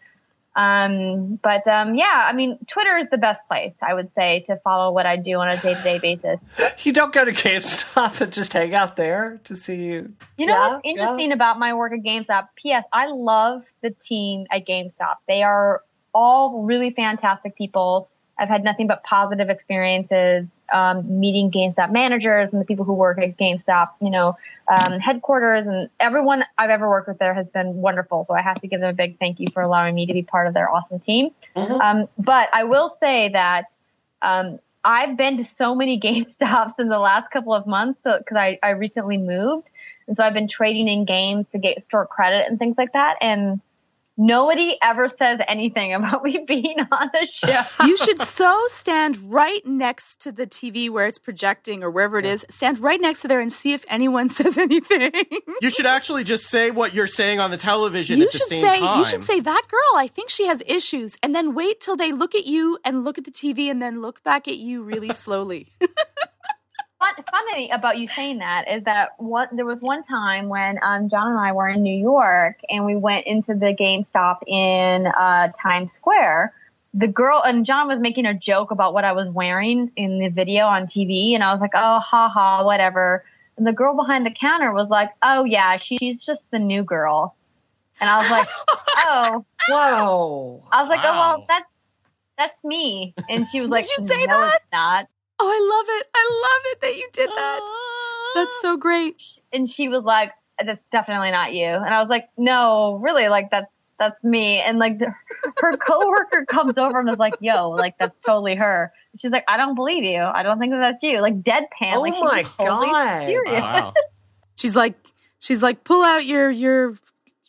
Um, but um, yeah, I mean, Twitter is the best place, I would say, to follow what I do on a day to day basis. You don't go to GameStop and just hang out there to see you. You know Yeah, what's interesting yeah. about my work at GameStop? P.S. I love the team at GameStop. They are all really fantastic people. I've had nothing but positive experiences um, meeting GameStop managers and the people who work at GameStop, you know, um, headquarters, and everyone I've ever worked with there has been wonderful. So I have to give them a big thank you for allowing me to be part of their awesome team. Um, but I will say that um, I've been to so many GameStops in the last couple of months because I, I recently moved. And so I've been trading in games to get store credit and things like that. And nobody ever says anything about me being on the show. you should so stand right next to the TV where it's projecting or wherever it is. Stand right next to there and see if anyone says anything. You should actually just say what you're saying on the television you at the should same say time. you should say that girl. I think she has issues, and then wait till they look at you and look at the TV and then look back at you really slowly. Fun, funny about you saying that is that one, there was one time when um, John and I were in New York and we went into the GameStop in uh, Times Square the girl and John was making a joke about what I was wearing in the video on TV, and I was like, "Oh, ha ha, whatever." And the girl behind the counter was like, "Oh yeah, she, she's just the new girl," and I was like, "Oh." Whoa. I was like, "Oh well, that's that's me," and she was like, Did like, you say "No, that? not." Oh, I love it. I love it that you did that. That's so great. and she was like, "That's definitely not you." And I was like, "No, really, like that's that's me." And like the, her coworker comes over and is like, "Yo, like that's totally her." And she's like, "I don't believe you. I don't think that that's you." Like deadpan. Oh like she's my totally God. serious. Wow. She's like, she's like, pull out your your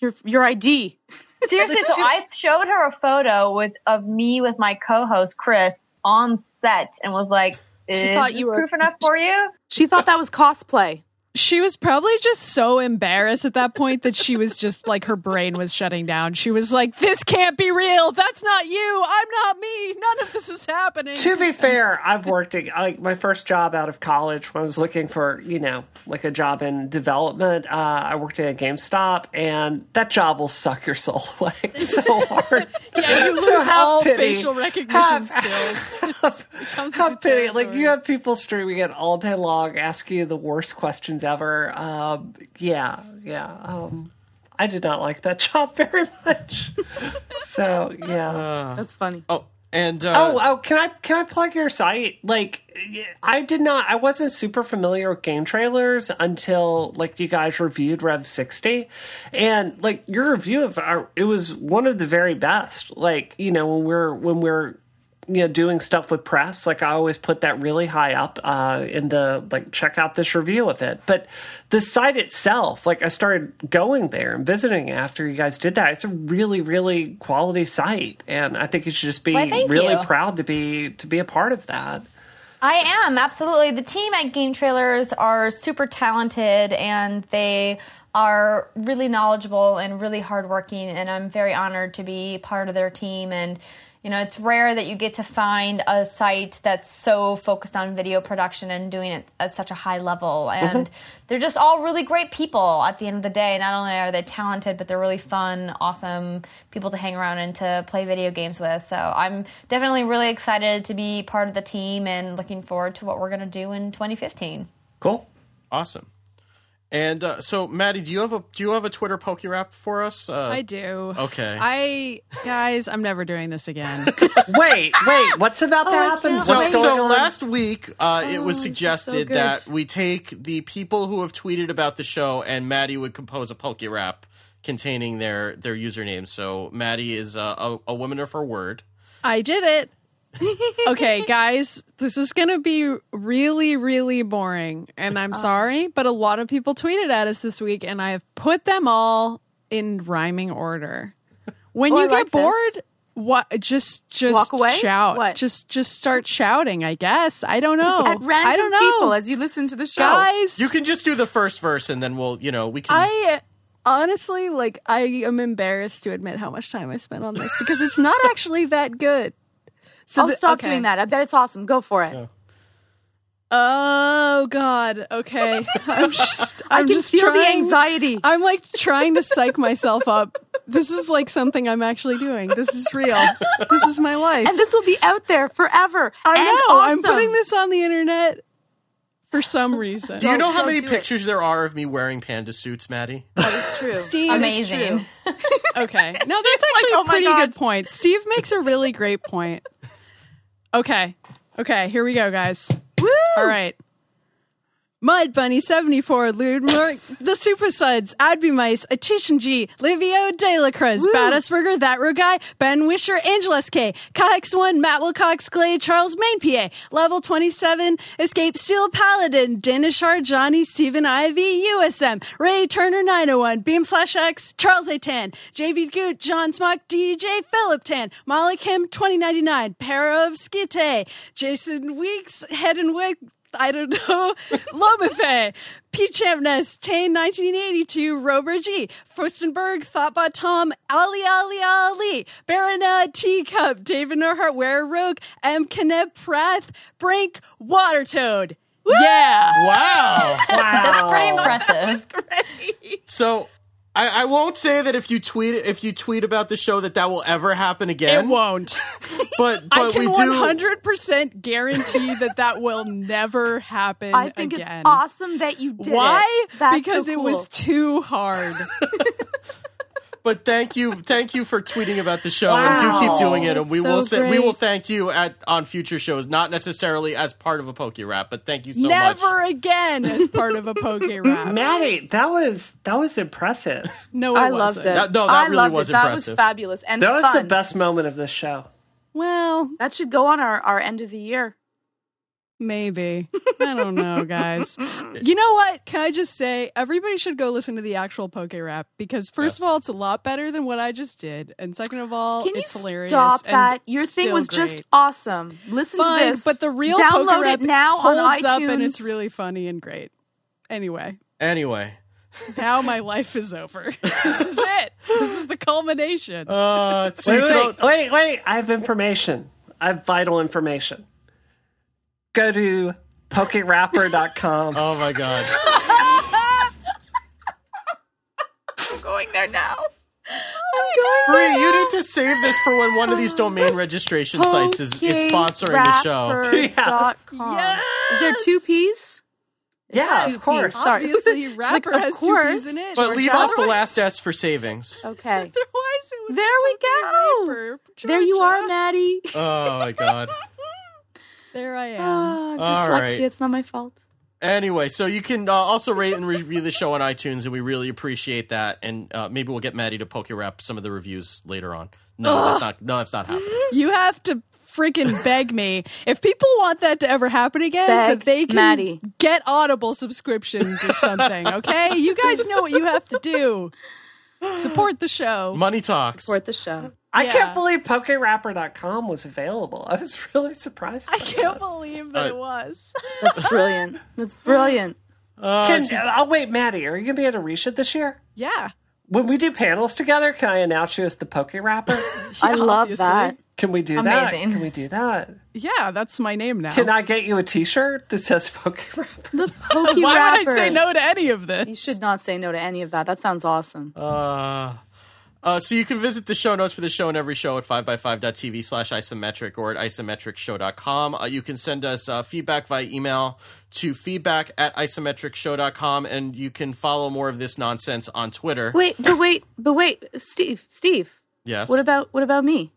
your your ID. Seriously, so I showed her a photo with of me with my co-host Chris on set and was like, "Is She thought you were- proof enough for you?" She thought that was cosplay. She was probably just so embarrassed at that point that she was just like her brain was shutting down. She was like, "This can't be real. That's not you. I'm not me. None of this is happening." To be fair, I've worked at like my first job out of college when I was looking for you know like a job in development. Uh, I worked at a GameStop, and that job will suck your soul away so hard. yeah, you lose So have all pity. facial recognition Have- skills. Have the pity. Like you have people streaming it all day long, asking you the worst questions ever. Um, yeah, yeah. Um, I did not like that job very much. so yeah. That's funny. Oh, and uh, Oh, oh, can I can I plug your site? Like, I did not. I wasn't super familiar with game trailers until like you guys reviewed Rev sixty, and like your review of our, it was one of the very best. Like you know when we're when we're you know doing stuff with press like i always put that really high up uh in the like check out this review of it but the site itself like i started going there and visiting after you guys did that it's a really really quality site and i think you should just be thank really you. proud to be to be a part of that I am absolutely. The team at GameTrailers are super talented and they are really knowledgeable and really hardworking. And I'm very honored to be part of their team. And you know, it's rare that you get to find a site that's so focused on video production and doing it at such a high level. Mm-hmm. And they're just all really great people at the end of the day. Not only are they talented, but they're really fun, awesome people to hang around and to play video games with. So I'm definitely really excited to be part of the team and looking forward to what we're going to do in 2015. cool awesome. And uh, so, Maddie, do you have a do you have a Twitter poke rap for us? Uh, I do. Okay. I guys, I'm never doing this again. wait wait what's about to happen can't So, what's going so on last week, uh, it was this is so suggested that we take the people who have tweeted about the show, and Maddie would compose a poke rap containing their their usernames. So Maddie is uh, a, a woman of her word. I did it. Okay, guys, this is going to be really, really boring. And I'm uh. sorry, but a lot of people tweeted at us this week, and I have put them all in rhyming order. When Oh, you I get like bored, this. what just just Walk away? shout. What? Just just start shouting, I guess. I don't know. At random I don't know. people as you listen to the show. guys, You can just do the first verse, and then we'll, you know, we can. I honestly like I am embarrassed to admit how much time I spent on this because it's not actually that good. So I'll the- stop okay. doing that. I bet it's awesome. Go for it. Oh God. Okay. I'm just. I'm I can just feel the anxiety. I'm like trying to psych myself up. This is like something I'm actually doing. This is real. This is my life. and this will be out there forever. I and know. I'm putting this on the internet for some reason. do you know how don't many do it. pictures there are of me wearing panda suits, Maddie? That is true. Steve, Amazing. Okay. No, that's actually "Oh a my pretty good point. Steve makes a really great point. Okay. Okay, here we go, guys. Woo! All right. Mud Bunny 74, Ludmore, The Super Suds, I'd Be Mice, Atition G, Livio De La Cruz, That Row Guy, Ben Wisher, Angel SK, Kix1, Matt Wilcox, Glade, Charles Main PA, Level 27, Escape Steel Paladin, Dinishar, Johnny, Stephen Ivy, USM, Ray Turner 901, Beam Slash X, Charles A. Tan, JV Goot, John Smock, DJ Philip Tan, Molly Kim 2099, Para of Skite, Jason Weeks, Head and Wick, I don't know. Lomafe, Pete Champness, Tane 1982, Robert G, Furstenberg, Thoughtbot Tom, Ali Ali Ali, Barona Teacup, David Norhart, Ware Rogue, M. Kenneth Prath, Brink, Watertoad. Yeah. Wow. wow That's pretty impressive. so I, I won't say that if you tweet if you tweet about the show that that will ever happen again. It won't. But I but can we do. hundred percent guarantee that that will never happen. I think again. it's awesome that you did Why? it. That's because so it was too hard. But thank you, thank you for tweeting about the show, and do keep doing it. And we So will say we will thank you at on future shows, not necessarily as part of a Poke Rap, but thank you so much. Never again as part of a poke rap. Maddie, that was that was impressive. No, it I wasn't. loved it. That- no, that I really loved was it. That impressive. was fabulous and That was fun. the best moment of this show. Well, That should go on our, our end of the year. Maybe. I don't know, guys. You know what? Can I just say everybody should go listen to the actual poke rap because first Yes. of all, it's a lot better than what I just did, and second of all, Can you it's hilarious. stop that? Your thing still was just awesome. Listen Fine, to this. but the real Download poke rap it now on iTunes. up, and it's really funny and great. Anyway, Anyway, now my life is over. this is it. This is the culmination. uh, so Wait, wait, wait, wait! I have information. I have vital information. Go to pokerapper.com. oh my god, I'm going there now. I'm oh going Bree, you need to save this for when one of these domain registration sites is, is sponsoring the show. Pokerapper.com. Yeah. Is there two P's? yeah, two of course. P's. Sorry. Obviously, like, rapper of has course. two P's in it. But leave Georgia. off the last S for savings. Okay. Otherwise, it would There be we go. rapper. There you are, Maddie. Oh my god. There I am. Ah, All dyslexia. right. It's not my fault. Anyway, so you can uh, also rate and review the show on iTunes, and we really appreciate that. And uh, maybe we'll get Maddie to poke your rap some of the reviews later on. No, that's not. No, that's not happening. You have to freaking beg me. If people want that to ever happen again, Beg that they can Maddie. get Audible subscriptions or something, okay? You guys know what you have to do. Support the show. Money talks. Support the show. I Yeah. can't believe pokerapper.com was available. I was really surprised. I can't that. believe that Uh, it was. That's brilliant. That's brilliant. Uh, Can, it's- oh wait, Maddie, are you gonna be at Arisia this year? Yeah. When we do panels together, can I announce you as the poke rapper? I love obviously. that. Can we do Amazing. that? Can we do that? Yeah, that's my name now. Can I get you a T-shirt that says poke rapper? The pokey Why rapper. would I say no to any of this? You should not say no to any of that. That sounds awesome. Uh, uh, so you can visit the show notes for the show and every show at 5by5.tv slash isometric or at isometricshow.com. Uh, you can send us uh, feedback via email to feedback at isometricshow.com and you can follow more of this nonsense on Twitter. Wait, but wait, but wait, Steve, Steve. Yes. What about what about me?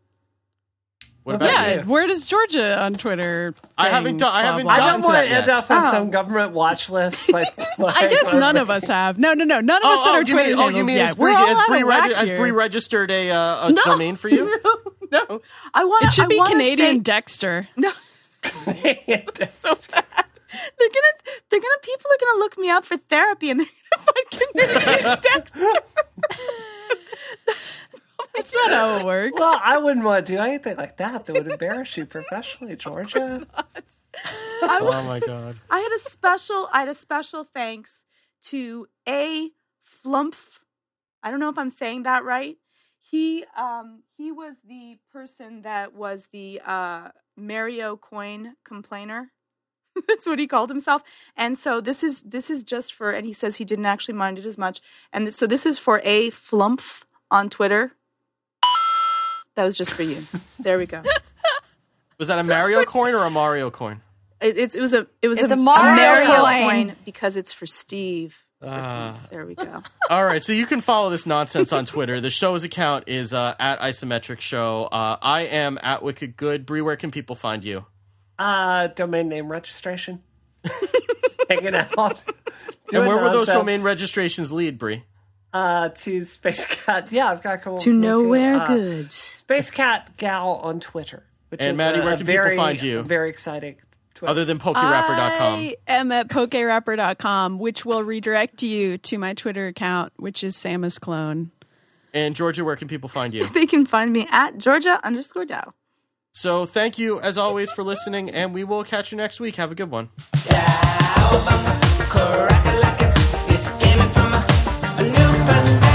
What about yeah, you? where does Georgia on Twitter? I thing, haven't done- I haven't blah, blah. gotten don't want to end yet. up on Oh. some government watch list. Like, I guess none of us have. No, no, no. None of us Oh, said oh, our Twitter mean, oh, you mean yet. has Bree, We're all has out Bree, of regi- whack has here. Bree registered a, uh, a domain for you? no, I want. It should be I wanna Canadian Say, Dexter. no, so bad. They're gonna, they're gonna. People are gonna look me up for therapy, and they're gonna find Canadian Dexter. That's not how it works. well, I wouldn't want to do anything like that that would embarrass you professionally, Georgia. oh my god. I had a special. I had a special thanks to a Flumph. I don't know if I'm saying that right. He um he was the person that was the uh Mario coin complainer. That's what he called himself. And so this is this is just for and he says he didn't actually mind it as much. And this, so this is for a Flumph on Twitter. That was just for you. There we go. Was that a Mario coin or a Mario coin? It, it's it was a it was It's a, a Mario coin. coin because it's for Steve. Uh, There we go. all right, so you can follow this nonsense on Twitter. The show's account is uh, at Isometric Show. Uh, I am at Wicked Good. Bree, where can people find you? Uh, domain name registration. Just hanging out. and Doing where will those domain registrations lead, Bree? Uh, to Space Cat. Yeah, I've got a couple. To of- nowhere uh, good. Space Cat Gal on Twitter. Which And is Maddie, a, where a can people very, find you? Very exciting. Twitter. Other than PokeRapper.com. I am at pokerapper.com, which will redirect you to my Twitter account, which is Samus Clone. And Georgia, where can people find you? They can find me at Georgia underscore Dow. So thank you, as always, for listening, and we will catch you next week. Have a good one. Dow, last